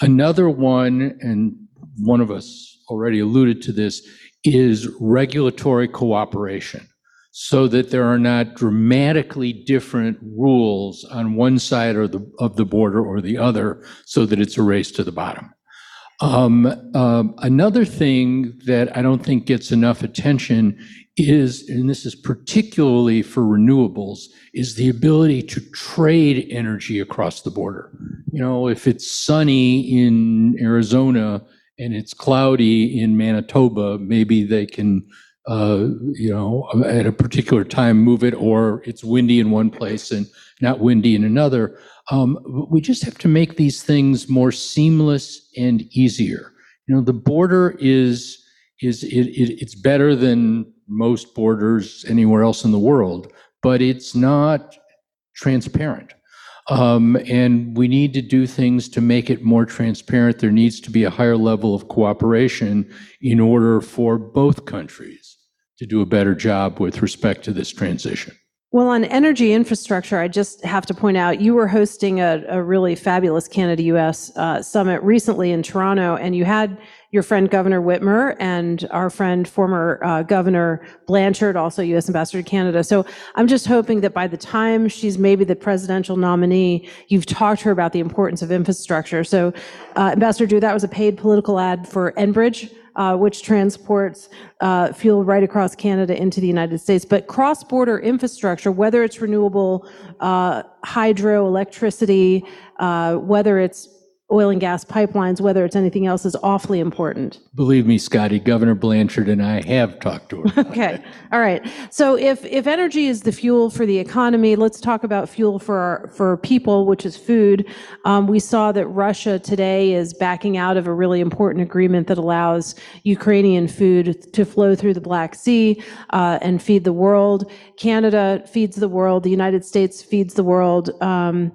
Another one, and one of us already alluded to this, is regulatory cooperation so that there are not dramatically different rules on one side of the, of the border or the other so that it's a race to the bottom. Um, um, another thing that I don't think gets enough attention is, and this is particularly for renewables, is the ability to trade energy across the border. You know, if it's sunny in Arizona and it's cloudy in Manitoba, maybe they can, uh, you know, at a particular time move it, or it's windy in one place and not windy in another. Um, we just have to make these things more seamless and easier. You know, the border is is it, it, it's better than most borders anywhere else in the world, but it's not transparent. Um, and we need to do things to make it more transparent. There needs to be a higher level of cooperation in order for both countries to do a better job with respect to this transition. Well, on energy infrastructure, I just have to point out you were hosting a, a really fabulous Canada US uh, summit recently in Toronto, and you had your friend Governor Whitmer and our friend former uh, Governor Blanchard, also U.S. Ambassador to Canada. So I'm just hoping that by the time she's maybe the presidential nominee, you've talked to her about the importance of infrastructure. So uh, Ambassador Doer, that was a paid political ad for Enbridge. Uh, which transports uh, fuel right across Canada into the United States. But cross-border infrastructure, whether it's renewable uh, hydro, electricity, uh, whether it's oil and gas pipelines, whether it's anything else, is awfully important. Believe me, Scotty, Governor Blanchard and I have talked to her. [laughs] Okay, all right. So if, if energy is the fuel for the economy, let's talk about fuel for our, for people, which is food. Um, we saw that Russia today is backing out of a really important agreement that allows Ukrainian food to flow through the Black Sea uh, and feed the world. Canada feeds the world. The United States feeds the world. Um,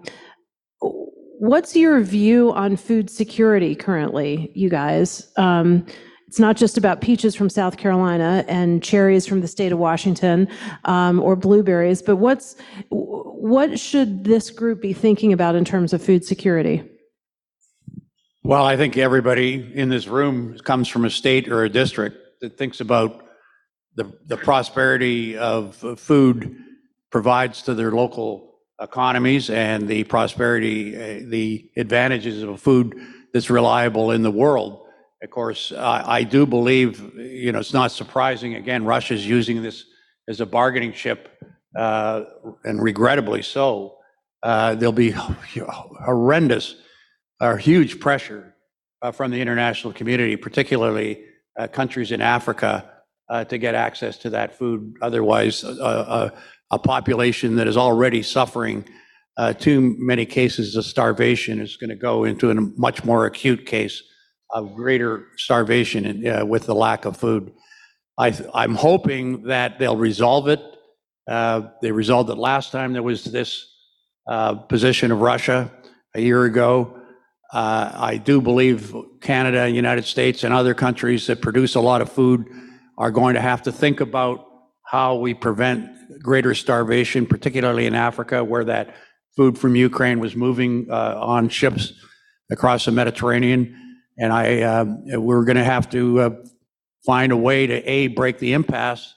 What's your view on food security currently, you guys? Um, it's not just about peaches from South Carolina and cherries from the state of Washington um, or blueberries, but what's what should this group be thinking about in terms of food security? Well, I think everybody in this room comes from a state or a district that thinks about the, the prosperity of food provides to their local economies and the prosperity, uh, the advantages of a food that's reliable in the world. Of course, I, do believe, you know, it's not surprising. Again, Russia's using this as a bargaining chip, uh, and regrettably so. Uh, there'll be [laughs] horrendous or huge pressure from the international community, particularly countries in Africa, to get access to that food. Otherwise, a population that is already suffering uh, too many cases of starvation is going to go into a much more acute case of greater starvation in, uh, with the lack of food. I, am hoping that they'll resolve it. Uh, they resolved it last time there was this uh, position of Russia a year ago. Uh, I do believe Canada, United States, and other countries that produce a lot of food are going to have to think about how we prevent greater starvation, particularly in Africa, where that food from Ukraine was moving uh, on ships across the Mediterranean. And I, uh, we're going to have to uh, find a way to a break the impasse,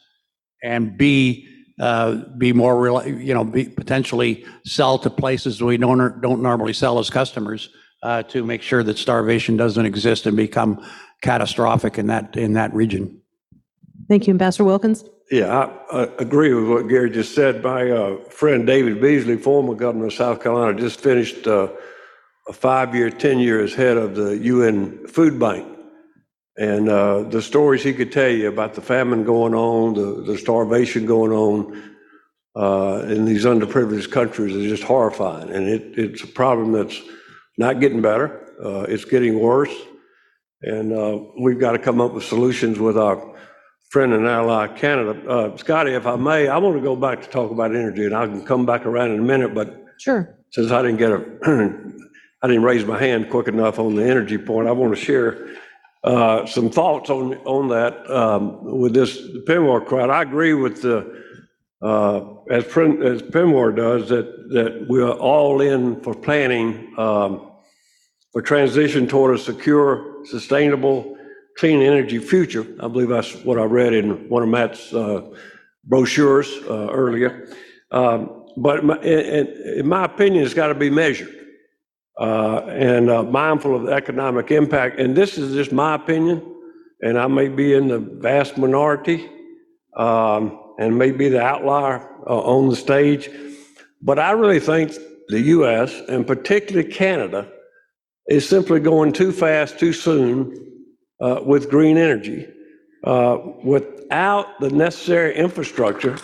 and b uh, be more, you know, be potentially sell to places we don't don't normally sell as customers uh, to make sure that starvation doesn't exist and become catastrophic in that in that region. Thank you, Ambassador Wilkins. Yeah, I, I agree with what Gary just said. My uh, friend David Beasley, former governor of South Carolina, just finished uh, a five-year, 10 years head of the UN Food Bank. And uh, the stories he could tell you about the famine going on, the, the starvation going on uh, in these underprivileged countries is just horrifying. And it, it's a problem that's not getting better. Uh, it's getting worse. And uh, we've got to come up with solutions with our friend and ally Canada. Uh, Scotty, if I may, I want to go back to talk about energy, and I can come back around in a minute. But sure, since I didn't get a, [clears throat] I didn't raise my hand quick enough on the energy point. I want to share uh, some thoughts on on that um, with this PNWER crowd. I agree with the. Uh, as, as PNWER does, that, that we are all in for planning um, for transition toward a secure, sustainable, clean energy future. I believe that's what I read in one of Matt's uh, brochures uh, earlier. Um, but my, in, in, my opinion, it's got to be measured uh, and uh, mindful of the economic impact. And this is just my opinion, and I may be in the vast minority um, and may be the outlier uh, on the stage. But I really think the U.S. and particularly Canada is simply going too fast, too soon uh, with green energy uh, without the necessary infrastructure.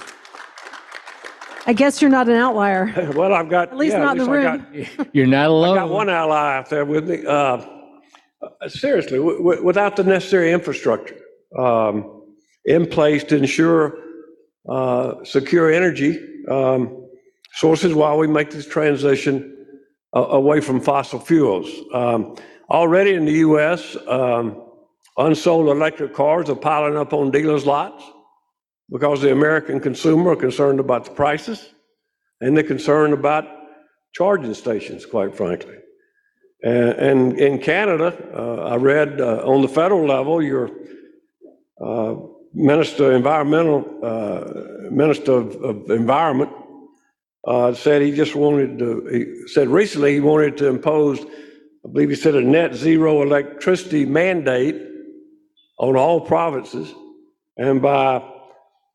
I guess you're not an outlier. [laughs] well, I've got at least yeah, not in the room. Got, [laughs] you're not alone. I got one ally out there with me. Uh, seriously, w- w- without the necessary infrastructure um, in place to ensure uh, secure energy um, sources while we make this transition uh, away from fossil fuels. Um, already in the U.S., um, Unsold electric cars are piling up on dealers' lots because the American consumer are concerned about the prices and they're concerned about charging stations, quite frankly. And, in Canada, uh, I read uh, on the federal level, your uh, Minister Environmental, uh, Minister of, of Environment uh, said he just wanted to, he said recently he wanted to impose, I believe he said a net zero electricity mandate on all provinces. And by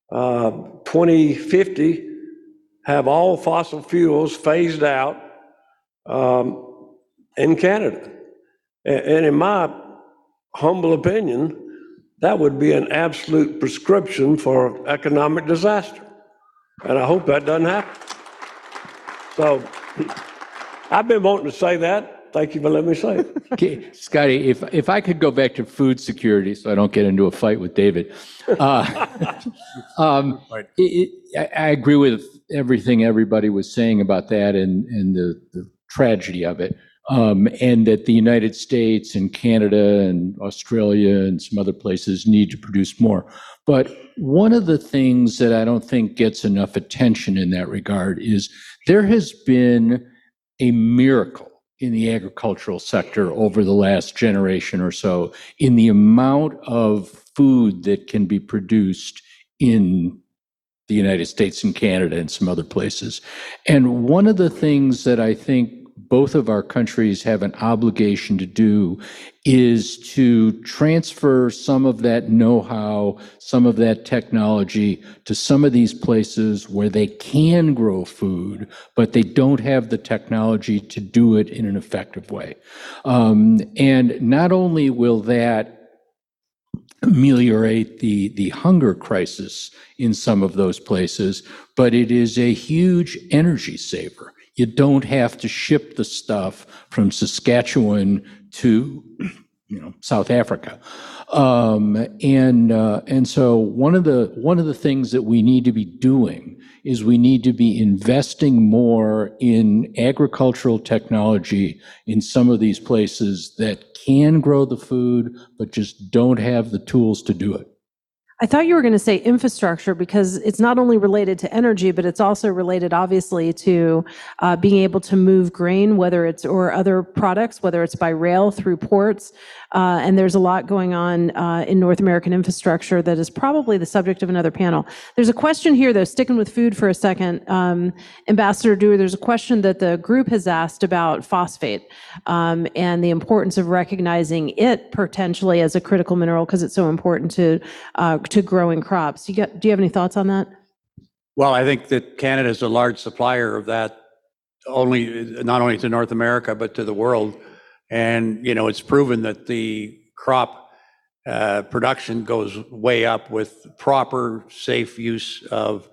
uh, 2050, have all fossil fuels phased out um, in Canada. And in my humble opinion, that would be an absolute prescription for economic disaster. And I hope that doesn't happen. So [clears throat] I've been wanting to say that. Thank you for letting me say it. [laughs] Okay, Scotty, if, if I could go back to food security, so I don't get into a fight with David. [laughs] uh, um, it- it- I, I agree with everything everybody was saying about that and, and the, the tragedy of it. Um, and that the United States and Canada and Australia and some other places need to produce more. But one of the things that I don't think gets enough attention in that regard is there has been a miracle in the agricultural sector over the last generation or so in the amount of food that can be produced in the United States and Canada and some other places. And one of the things that I think both of our countries have an obligation to do is to transfer some of that know-how, some of that technology to some of these places where they can grow food, but they don't have the technology to do it in an effective way. Um, and not only will that ameliorate the, the hunger crisis in some of those places, but it is a huge energy saver. You don't have to ship the stuff from Saskatchewan to, you know, South Africa. Um, and, uh, and so one of the, one of the things that we need to be doing is we need to be investing more in agricultural technology in some of these places that can grow the food, but just don't have the tools to do it. I thought you were going to say infrastructure because it's not only related to energy, but it's also related, obviously, to uh, being able to move grain, whether it's or other products, whether it's by rail through ports. Uh, and there's a lot going on uh, in North American infrastructure that is probably the subject of another panel. There's a question here, though, sticking with food for a second. Um, Ambassador Doer, there's a question that the group has asked about phosphate um, and the importance of recognizing it potentially as a critical mineral because it's so important to uh, to growing crops. You? Do you have any thoughts on that? Well, I think that Canada is a large supplier of that, only, not only to North America, but to the world. And, you know, it's proven that the crop uh, production goes way up with proper, safe use of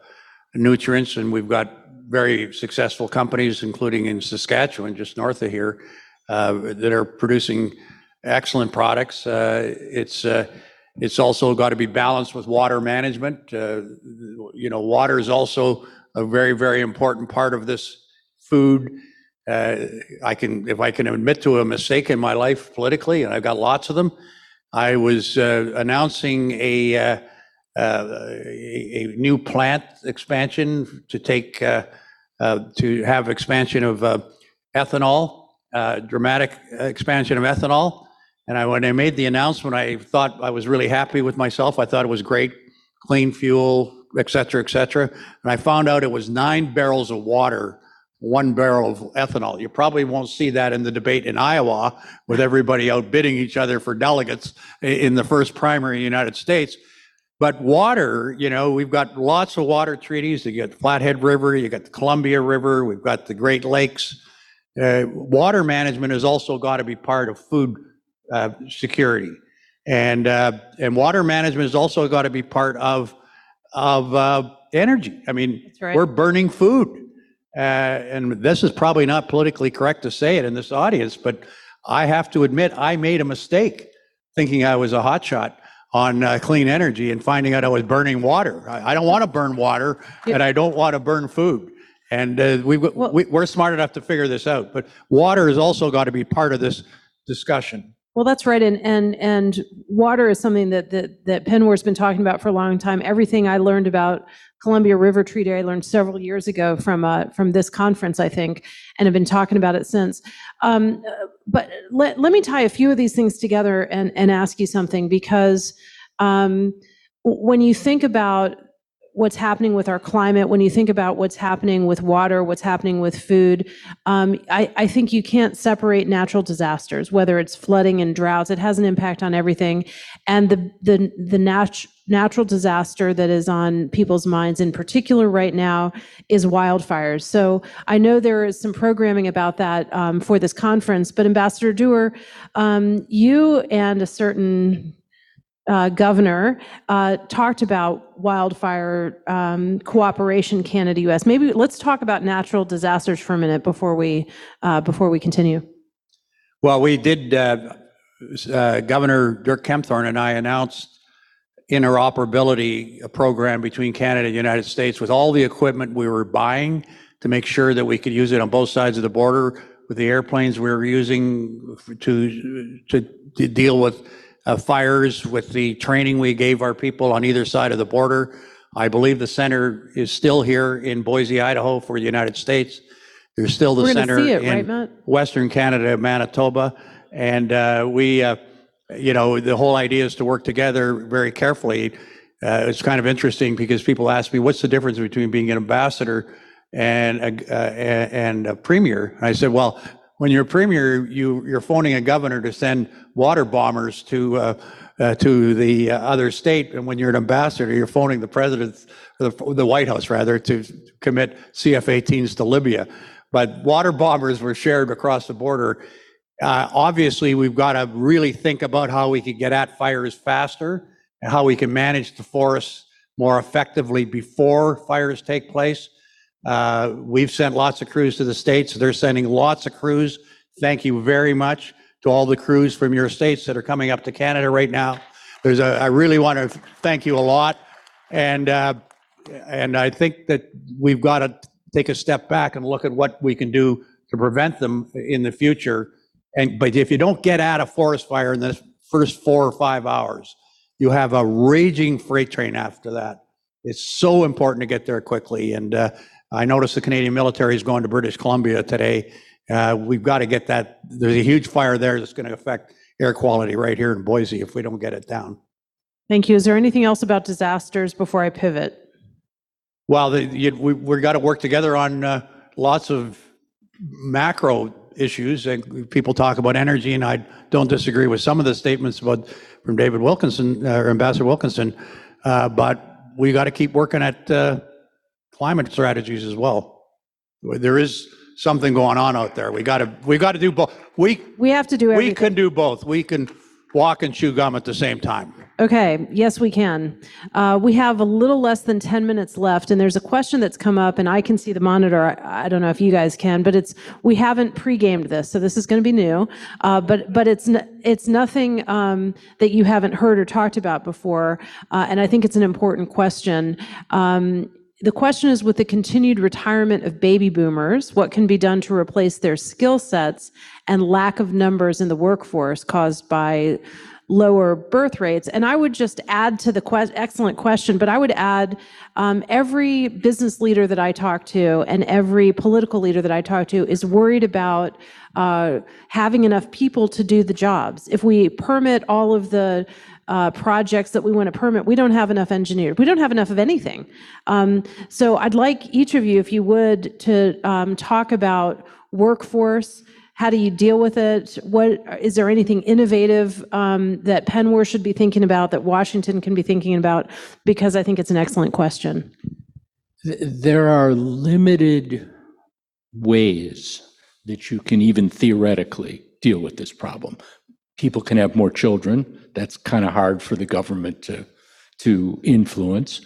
nutrients. And we've got very successful companies, including in Saskatchewan, just north of here, uh, that are producing excellent products. Uh, It's, uh, it's also got to be balanced with water management. Uh, You know, water is also a very, very important part of this food. Uh, I can, if I can admit to a mistake in my life politically, and I've got lots of them, I was uh, announcing a, uh, uh, a, a new plant expansion to take, uh, uh, to have expansion of ethanol, dramatic expansion of ethanol. And I, when I made the announcement, I thought I was really happy with myself. I thought it was great, clean fuel, et cetera, et cetera. And I found out it was nine barrels of water, one barrel of ethanol. You probably won't see that in the debate in Iowa with everybody outbidding each other for delegates in the first primary in the United States. But water, you know, we've got lots of water treaties. You got the Flathead River, you got the Columbia River, we've got the Great Lakes. Uh, water management has also got to be part of food uh, security. And, uh, and water management has also got to be part of, of uh, energy. I mean, right. we're burning food. Uh, and this is probably not politically correct to say it in this audience, but I have to admit, I made a mistake thinking I was a hotshot on uh, clean energy and finding out I was burning water. I, I don't want to burn water and I don't want to burn food. And uh, we, we, we're smart enough to figure this out, but water has also got to be part of this discussion. Well, that's right, and and and water is something that that that PNWER's been talking about for a long time. Everything I learned about Columbia River Treaty, I learned several years ago from uh, from this conference, I think, and have been talking about it since. Um, but let let me tie a few of these things together and and ask you something because um, when you think about what's happening with our climate, when you think about what's happening with water, what's happening with food, um, I, I think you can't separate natural disasters, whether it's flooding and droughts. It has an impact on everything, and the the the nat- natural disaster that is on people's minds, in particular right now, is wildfires. So I know there is some programming about that um, for this conference, but Ambassador Doer, um, you and a certain uh, governor uh, talked about wildfire um, cooperation Canada U.S. Maybe let's talk about natural disasters for a minute before we uh, before we continue. Well, we did, uh, uh, Governor Dirk Kempthorne and I announced interoperability program between Canada and the United States with all the equipment we were buying to make sure that we could use it on both sides of the border with the airplanes we were using to, to, to deal with uh, fires, with the training we gave our people on either side of the border. I believe the center is still here in Boise, Idaho for the United States. There's still the We're center see it, in Matt? Western Canada, Manitoba. And uh, we, uh, you know, the whole idea is to work together very carefully. Uh, It's kind of interesting because people ask me, what's the difference between being an ambassador and a, uh, and a premier? And I said, well, when you're premier, you, you're phoning a governor to send water bombers to, uh, uh, to the uh, other state. And when you're an ambassador, you're phoning the president, the, the White House rather, to commit CF-18s to Libya. But water bombers were shared across the border. Uh, obviously, we've got to really think about how we can get at fires faster and how we can manage the forests more effectively before fires take place. Uh, we've sent lots of crews to the states. They're sending lots of crews. Thank you very much to all the crews from your states that are coming up to Canada right now. There's a, I really want to thank you a lot. And, uh, and I think that we've got to take a step back and look at what we can do to prevent them in the future. And, but if you don't get out a forest fire in the first four or five hours, you have a raging freight train after that. It's so important to get there quickly. And uh, I noticed the Canadian military is going to British Columbia today. Uh, we've got to get that. There's a huge fire there that's going to affect air quality right here in Boise if we don't get it down. Thank you. Is there anything else about disasters before I pivot? Well, the, you, we, we've got to work together on uh, lots of macro issues. And people talk about energy, and I don't disagree with some of the statements about from David Wilkinson, uh, or Ambassador Wilkinson. Uh, but we got to keep working at uh, climate strategies as well. There is something going on out there. We got to we got to do both. We We have to do we can do both. We can walk and chew gum at the same time. Okay, yes, we can. Uh, we have a little less than 10 minutes left, and there's a question that's come up, and I can see the monitor. I, I don't know if you guys can, but it's we haven't pre-gamed this, so this is going to be new. Uh, but but it's it's nothing um, that you haven't heard or talked about before, uh, and I think it's an important question. Um, the question is with the continued retirement of baby boomers, what can be done to replace their skill sets and lack of numbers in the workforce caused by lower birth rates. And I would just add to the excellent question, but I would add um, every business leader that I talk to and every political leader that I talk to is worried about uh, having enough people to do the jobs. If we permit all of the uh, projects that we want to permit, we don't have enough engineers. We don't have enough of anything. Um, so I'd like each of you, if you would, to um, talk about workforce. How do you deal with it? What is there anything innovative um, that PNWER should be thinking about that Washington can be thinking about? Because I think it's an excellent question. There are limited ways that you can even theoretically deal with this problem. People can have more children. That's kind of hard for the government to, to influence.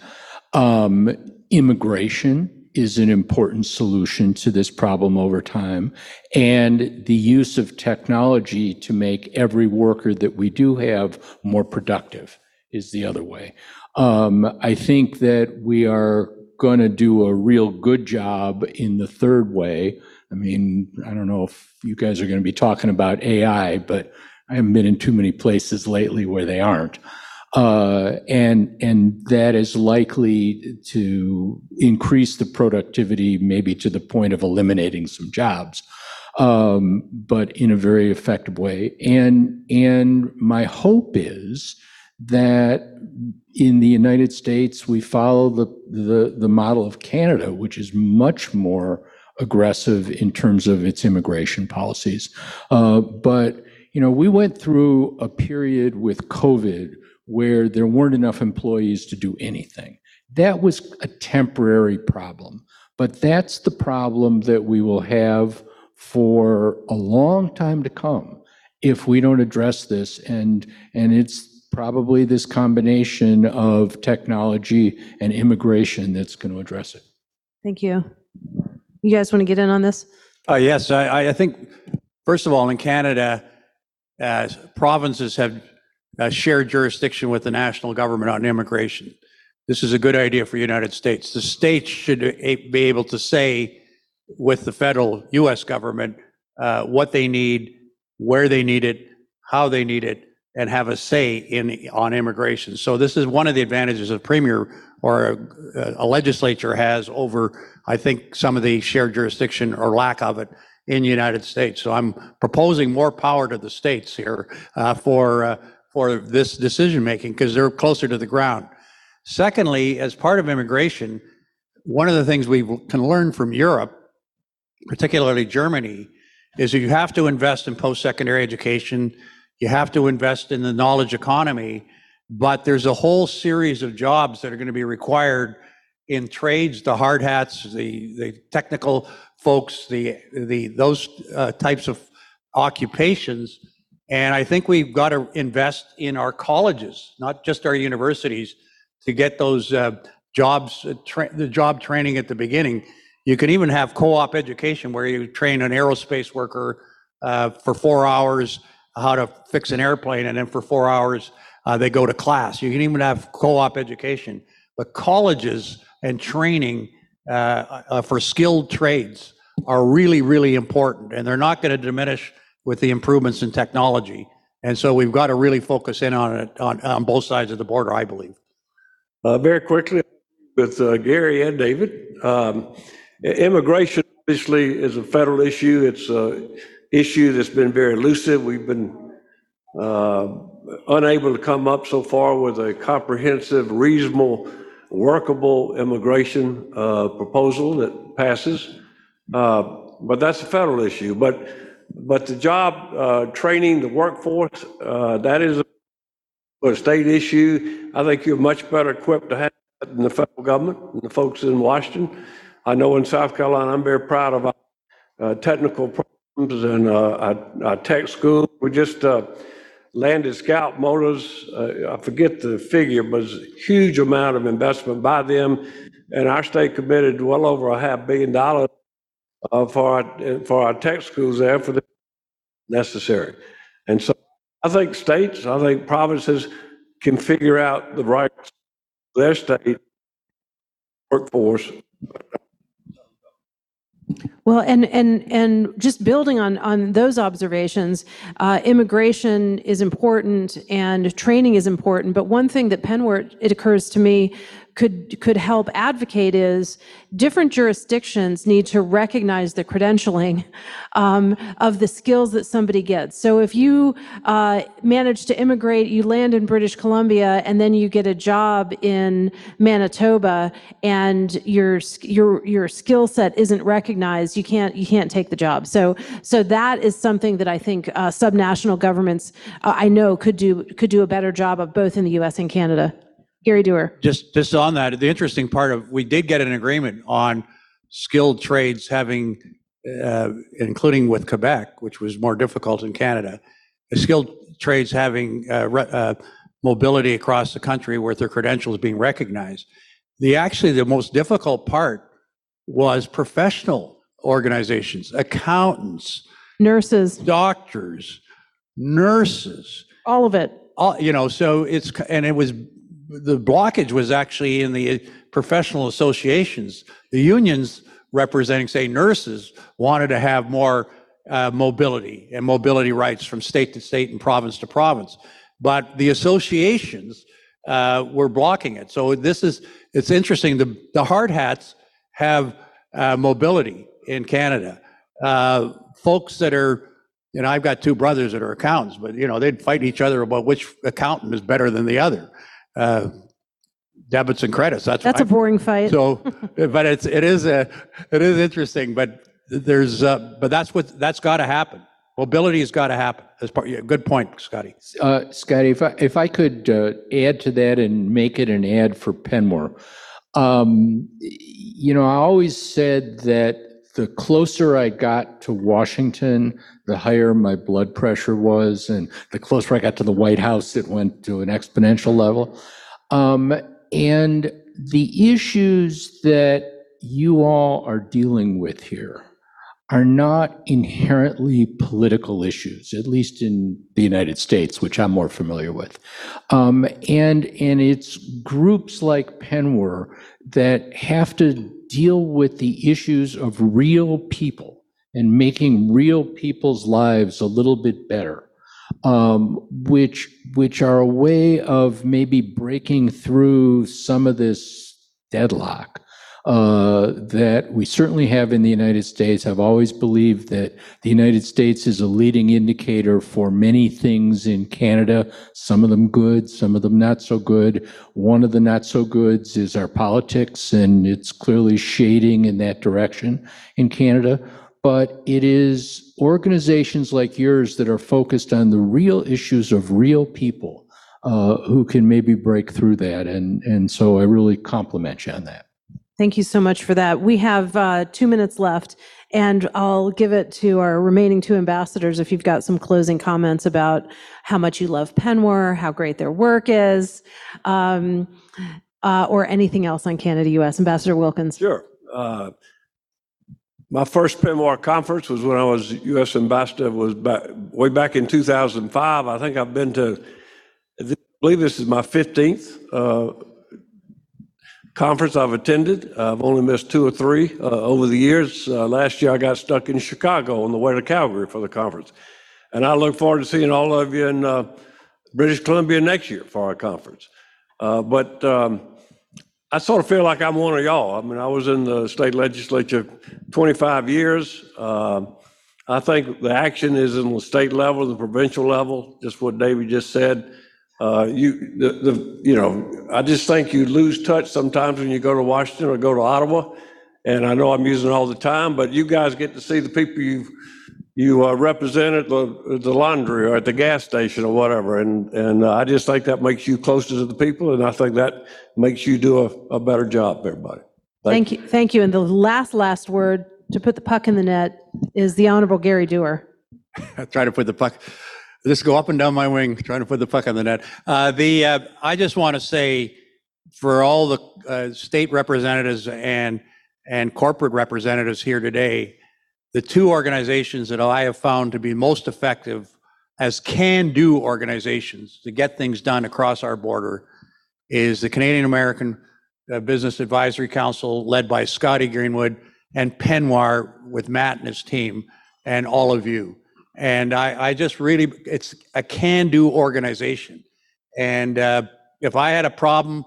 Um, immigration is an important solution to this problem over time. And the use of technology to make every worker that we do have more productive is the other way. Um, I think that we are going to do a real good job in the third way. I mean, I don't know if you guys are going to be talking about AI, but I haven't been in too many places lately where they aren't. Uh, and and that is likely to increase the productivity, maybe to the point of eliminating some jobs, um, but in a very effective way. And and my hope is that in the United States we follow the the, the model of Canada, which is much more aggressive in terms of its immigration policies. Uh, but you know, we went through a period with COVID where there weren't enough employees to do anything. That was a temporary problem, but that's the problem that we will have for a long time to come if we don't address this. And, and it's probably this combination of technology and immigration that's going to address it. Thank you. You guys want to get in on this? Uh, yes, I, I think, first of all, in Canada, uh, provinces have uh, shared jurisdiction with the national government on immigration. This is a good idea for the United States. The states should be able to say with the federal U.S. government uh, what they need, where they need it, how they need it, and have a say in on immigration. So this is one of the advantages a premier or a, a legislature has over, I think, some of the shared jurisdiction or lack of it in the United States. So I'm proposing more power to the states here uh, for uh, for this decision making because they're closer to the ground. Secondly, as part of immigration, one of the things we can learn from Europe, particularly Germany, is that you have to invest in post-secondary education, you have to invest in the knowledge economy, but there's a whole series of jobs that are going to be required in trades, the hard hats, the, the technical folks, the, the, those uh, types of occupations. And I think we've got to invest in our colleges, not just our universities, to get those uh, jobs, uh, the job training at the beginning. You can even have co-op education where you train an aerospace worker uh, for four hours how to fix an airplane, and then for four hours uh, they go to class. You can even have co-op education. But colleges and training uh, uh, for skilled trades are really, really important, and they're not going to diminish with the improvements in technology. And so we've got to really focus in on it on, on both sides of the border, I believe. Uh, very quickly, with uh, Gary and David, um, immigration obviously is a federal issue. It's an issue that's been very elusive. We've been uh, unable to come up so far with a comprehensive, reasonable, workable immigration uh, proposal that passes. Uh, but that's a federal issue. But but the job uh, training, the workforce, uh, that is a, state issue. I think you're much better equipped to have that than the federal government and the folks in Washington. I know in South Carolina, I'm very proud of our uh, technical programs and uh, our, our, tech school. We just landed Scout Motors. Uh, I forget the figure, but it's a huge amount of investment by them. And our state committed well over a half billion dollars uh, for our for our tech schools there for the necessary. And so I think states, I think provinces can figure out the right their state workforce. Well, and and and just building on on those observations, uh, immigration is important and training is important. But one thing that PNWER, it occurs to me, could could help advocate is different jurisdictions need to recognize the credentialing um, of the skills that somebody gets. So if you uh, manage to immigrate, you land in British Columbia, and then you get a job in Manitoba, and your your your skill set isn't recognized, you can't you can't take the job. So so that is something that I think uh, subnational governments uh, I know could do could do a better job of both in the U.S. and Canada. Gary Doer. Just, just on that, the interesting part of, we did get an agreement on skilled trades having, uh, including with Quebec, which was more difficult in Canada, skilled trades having uh, re- uh, mobility across the country with their credentials being recognized. The actually the most difficult part was professional organizations, accountants, nurses, doctors, nurses, all of it. All, you know, so it's and it was the blockage was actually in the professional associations. The unions representing, say, nurses wanted to have more uh, mobility and mobility rights from state to state and province to province. But the associations uh, were blocking it. So this is, it's interesting. The, the hard hats have uh, mobility in Canada. Uh, folks that are, you know, I've got two brothers that are accountants, but, you know, they'd fight each other about which accountant is better than the other. Uh, debits and credits, that's. That's a my- boring fight. so, [laughs] but it's, it is a, it is interesting, but there's, uh, but that's what, that's got to happen. Mobility has got to happen. That's part, yeah, good point, Scotty. Uh, Scotty, if I, if I could uh, add to that and make it an ad for PNWER. Um, you know, I always said that the closer I got to Washington, the higher my blood pressure was, and the closer I got to the White House, it went to an exponential level. Um, and the issues that you all are dealing with here are not inherently political issues, at least in the United States, which I'm more familiar with. Um, and, and it's groups like PNWER that have to deal with the issues of real people and making real people's lives a little bit better um, which which are a way of maybe breaking through some of this deadlock uh, that we certainly have in the United States. I've always believed that the United States is a leading indicator for many things in Canada, some of them good, some of them not so good. One of the not so goods is our politics, and it's clearly shading in that direction in Canada but it is organizations like yours that are focused on the real issues of real people uh, who can maybe break through that. And, and so I really compliment you on that. Thank you so much for that. We have uh, two minutes left, and I'll give it to our remaining two ambassadors if you've got some closing comments about how much you love PNWER, how great their work is, um, uh, or anything else on Canada US. Ambassador Wilkins. Sure. My first PNWER conference was when I was U.S. ambassador, was back, way back in 2005. I think I've been to, I believe this is my 15th uh, conference I've attended. I've only missed two or three uh, over the years. Uh, Last year, I got stuck in Chicago on the way to Calgary for the conference. And I look forward to seeing all of you in uh, British Columbia next year for our conference. Uh, But um, I sort of feel like I'm one of y'all. I mean, I was in the state legislature 25 years. Um, I think the action is in the state level, the provincial level, just what David just said. Uh, You, the, the, you know, I just think you lose touch sometimes when you go to Washington or go to Ottawa. And I know I'm using it all the time, but you guys get to see the people you, you uh, represent at the, the laundry or at the gas station or whatever. And, and uh, I just think that makes you closer to the people, and I think that makes you do a, a better job, everybody. Thank you, thank you. And the last, last word to put the puck in the net is the Honorable Gary Doer. [laughs] trying to put the puck, just go up and down my wing, trying to put the puck on the net. Uh, the, uh, I just want to say for all the uh, state representatives and, and corporate representatives here today, the two organizations that I have found to be most effective as can-do organizations to get things done across our border is the Canadian American uh, Business Advisory Council led by Scotty Greenwood and PNWER with Matt and his team and all of you. And I, I just really, it's a can-do organization. And uh, if I had a problem,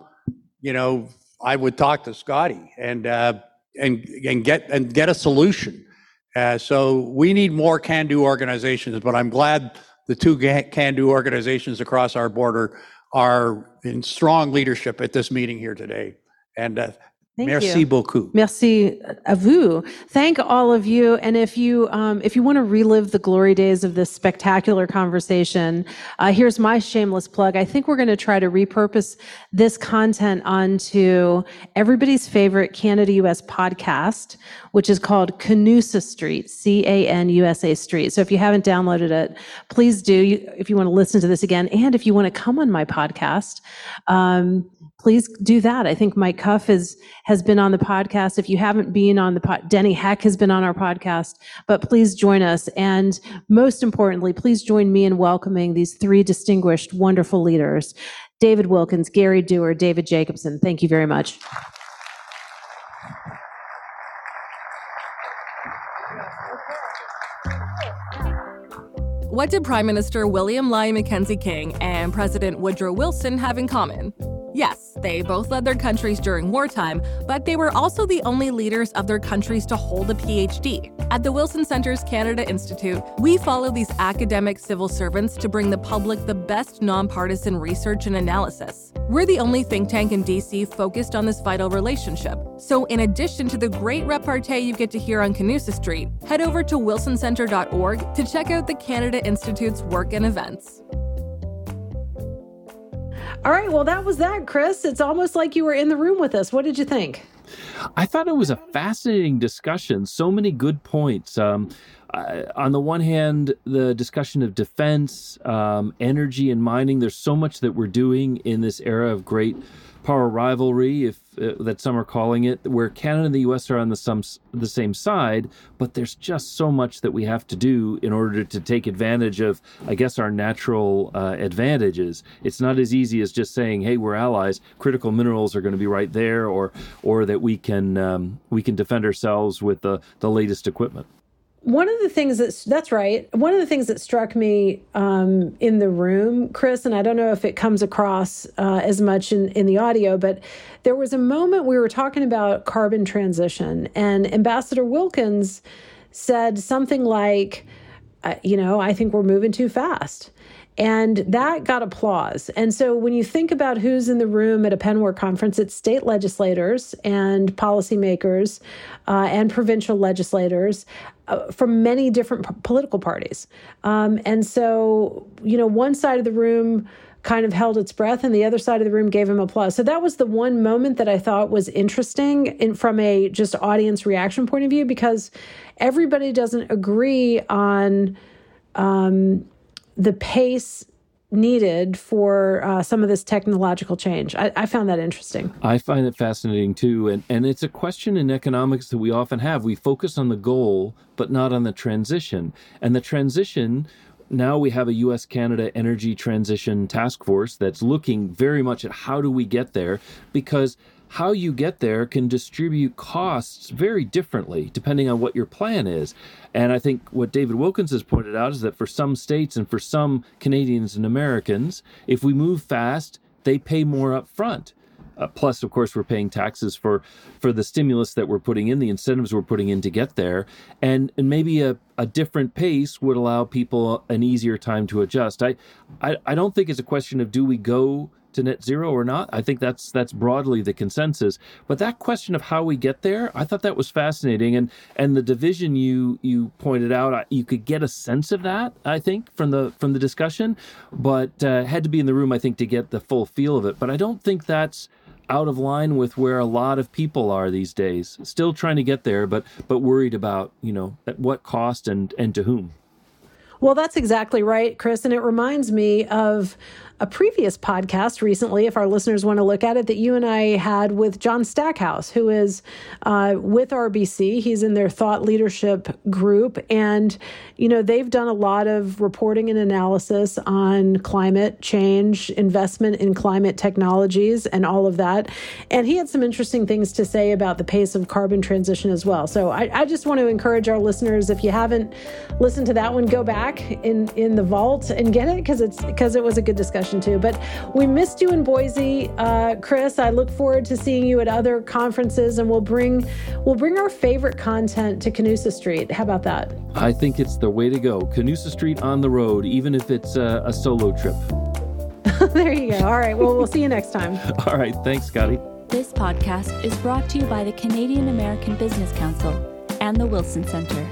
you know, I would talk to Scotty and, uh, and, and get, and get a solution. Uh, so we need more can-do organizations, but I'm glad the two can-do organizations across our border are in strong leadership at this meeting here today. And uh, Thank merci you. beaucoup. Merci à vous. Thank all of you. And if you um, if you want to relive the glory days of this spectacular conversation, uh, here's my shameless plug. I think we're going to try to repurpose this content onto everybody's favorite Canada US podcast, which is called Canusa Street, C A N U S A Street. So if you haven't downloaded it, please do. You- If you want to listen to this again, and if you want to come on my podcast. Um, please do that. I think Mike Cuff is, has been on the podcast. If you haven't been on the pod, Denny Heck has been on our podcast, but please join us. And most importantly, please join me in welcoming these three distinguished, wonderful leaders. David Wilkins, Gary Doer, David Jacobson. Thank you very much. What did Prime Minister William Lyon Mackenzie King and President Woodrow Wilson have in common? Yes, they both led their countries during wartime, but they were also the only leaders of their countries to hold a PhD. At the Wilson Center's Canada Institute, we follow these academic civil servants to bring the public the best nonpartisan research and analysis. We're the only think tank in DC focused on this vital relationship. So, in addition to the great repartee you get to hear on Canusa Street, head over to wilsoncenter.org to check out the Canada Institute's work and events. All right, well, that was that, Chris. It's almost like you were in the room with us. What did you think? I thought it was a fascinating discussion. So many good points. Um, uh, on the one hand, the discussion of defense, um, energy, and mining. There's so much that we're doing in this era of great power rivalry, if uh, that some are calling it, where Canada and the U.S. are on the some the same side, but there's just so much that we have to do in order to take advantage of, I guess, our natural uh, advantages. It's not as easy as just saying, "Hey, we're allies. Critical minerals are going to be right there," or or that we can um, we can defend ourselves with the the latest equipment one of the things that's that's right. One of the things that struck me um, in the room, Chris, and I don't know if it comes across uh, as much in, in the audio, but there was a moment we were talking about carbon transition, and Ambassador Wilkins said something like, uh, "You know, I think we're moving too fast." And that got applause. And so when you think about who's in the room at a PNWER conference, it's state legislators and policymakers uh, and provincial legislators uh, from many different p- political parties. Um, and so, you know, one side of the room kind of held its breath and the other side of the room gave him applause. So that was the one moment that I thought was interesting in, from a just audience reaction point of view because everybody doesn't agree on um, the pace needed for uh, some of this technological change. I, I, found that interesting. I find it fascinating too. And, and it's a question in economics that we often have. We focus on the goal, but not on the transition. And the transition, now we have a US Canada Energy Transition Task Force that's looking very much at how do we get there because how you get there can distribute costs very differently depending on what your plan is. And I think what David Wilkins has pointed out is that for some states and for some Canadians and Americans, if we move fast, they pay more up front. Uh, plus, of course, we're paying taxes for for the stimulus that we're putting in, the incentives we're putting in to get there, and and maybe a, a different pace would allow people an easier time to adjust. I, I I don't think it's a question of do we go to net zero or not. I think that's that's broadly the consensus. But that question of how we get there, I thought that was fascinating, and and the division you you pointed out, you could get a sense of that. I think from the from the discussion, but uh, had to be in the room, I think, to get the full feel of it. But I don't think that's out of line with where a lot of people are these days. Still trying to get there, but but worried about you know at what cost and and to whom. Well, that's exactly right, Chris. And it reminds me of a previous podcast recently, if our listeners want to look at it, that you and I had with John Stackhouse, who is uh, with RBC. He's in their thought leadership group. And, you know, they've done a lot of reporting and analysis on climate change, investment in climate technologies, and all of that. And he had some interesting things to say about the pace of carbon transition as well. So I, I just want to encourage our listeners, if you haven't listened to that one, go back in, in the vault and get it because it's because it was a good discussion too. But we missed you in Boise, uh, Chris. I look forward to seeing you at other conferences, and we'll bring we'll bring our favorite content to Canusa Street. How about that? I think it's the way to go. Canusa Street on the road, even if it's a, a solo trip. [laughs] there you go. All right. Well, we'll see you next time. [laughs] All right. Thanks, Scotty. This podcast is brought to you by the Canadian American Business Council and the Wilson Center.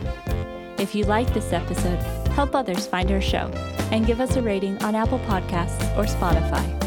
If you like this episode, help others find our show and give us a rating on Apple Podcasts or Spotify.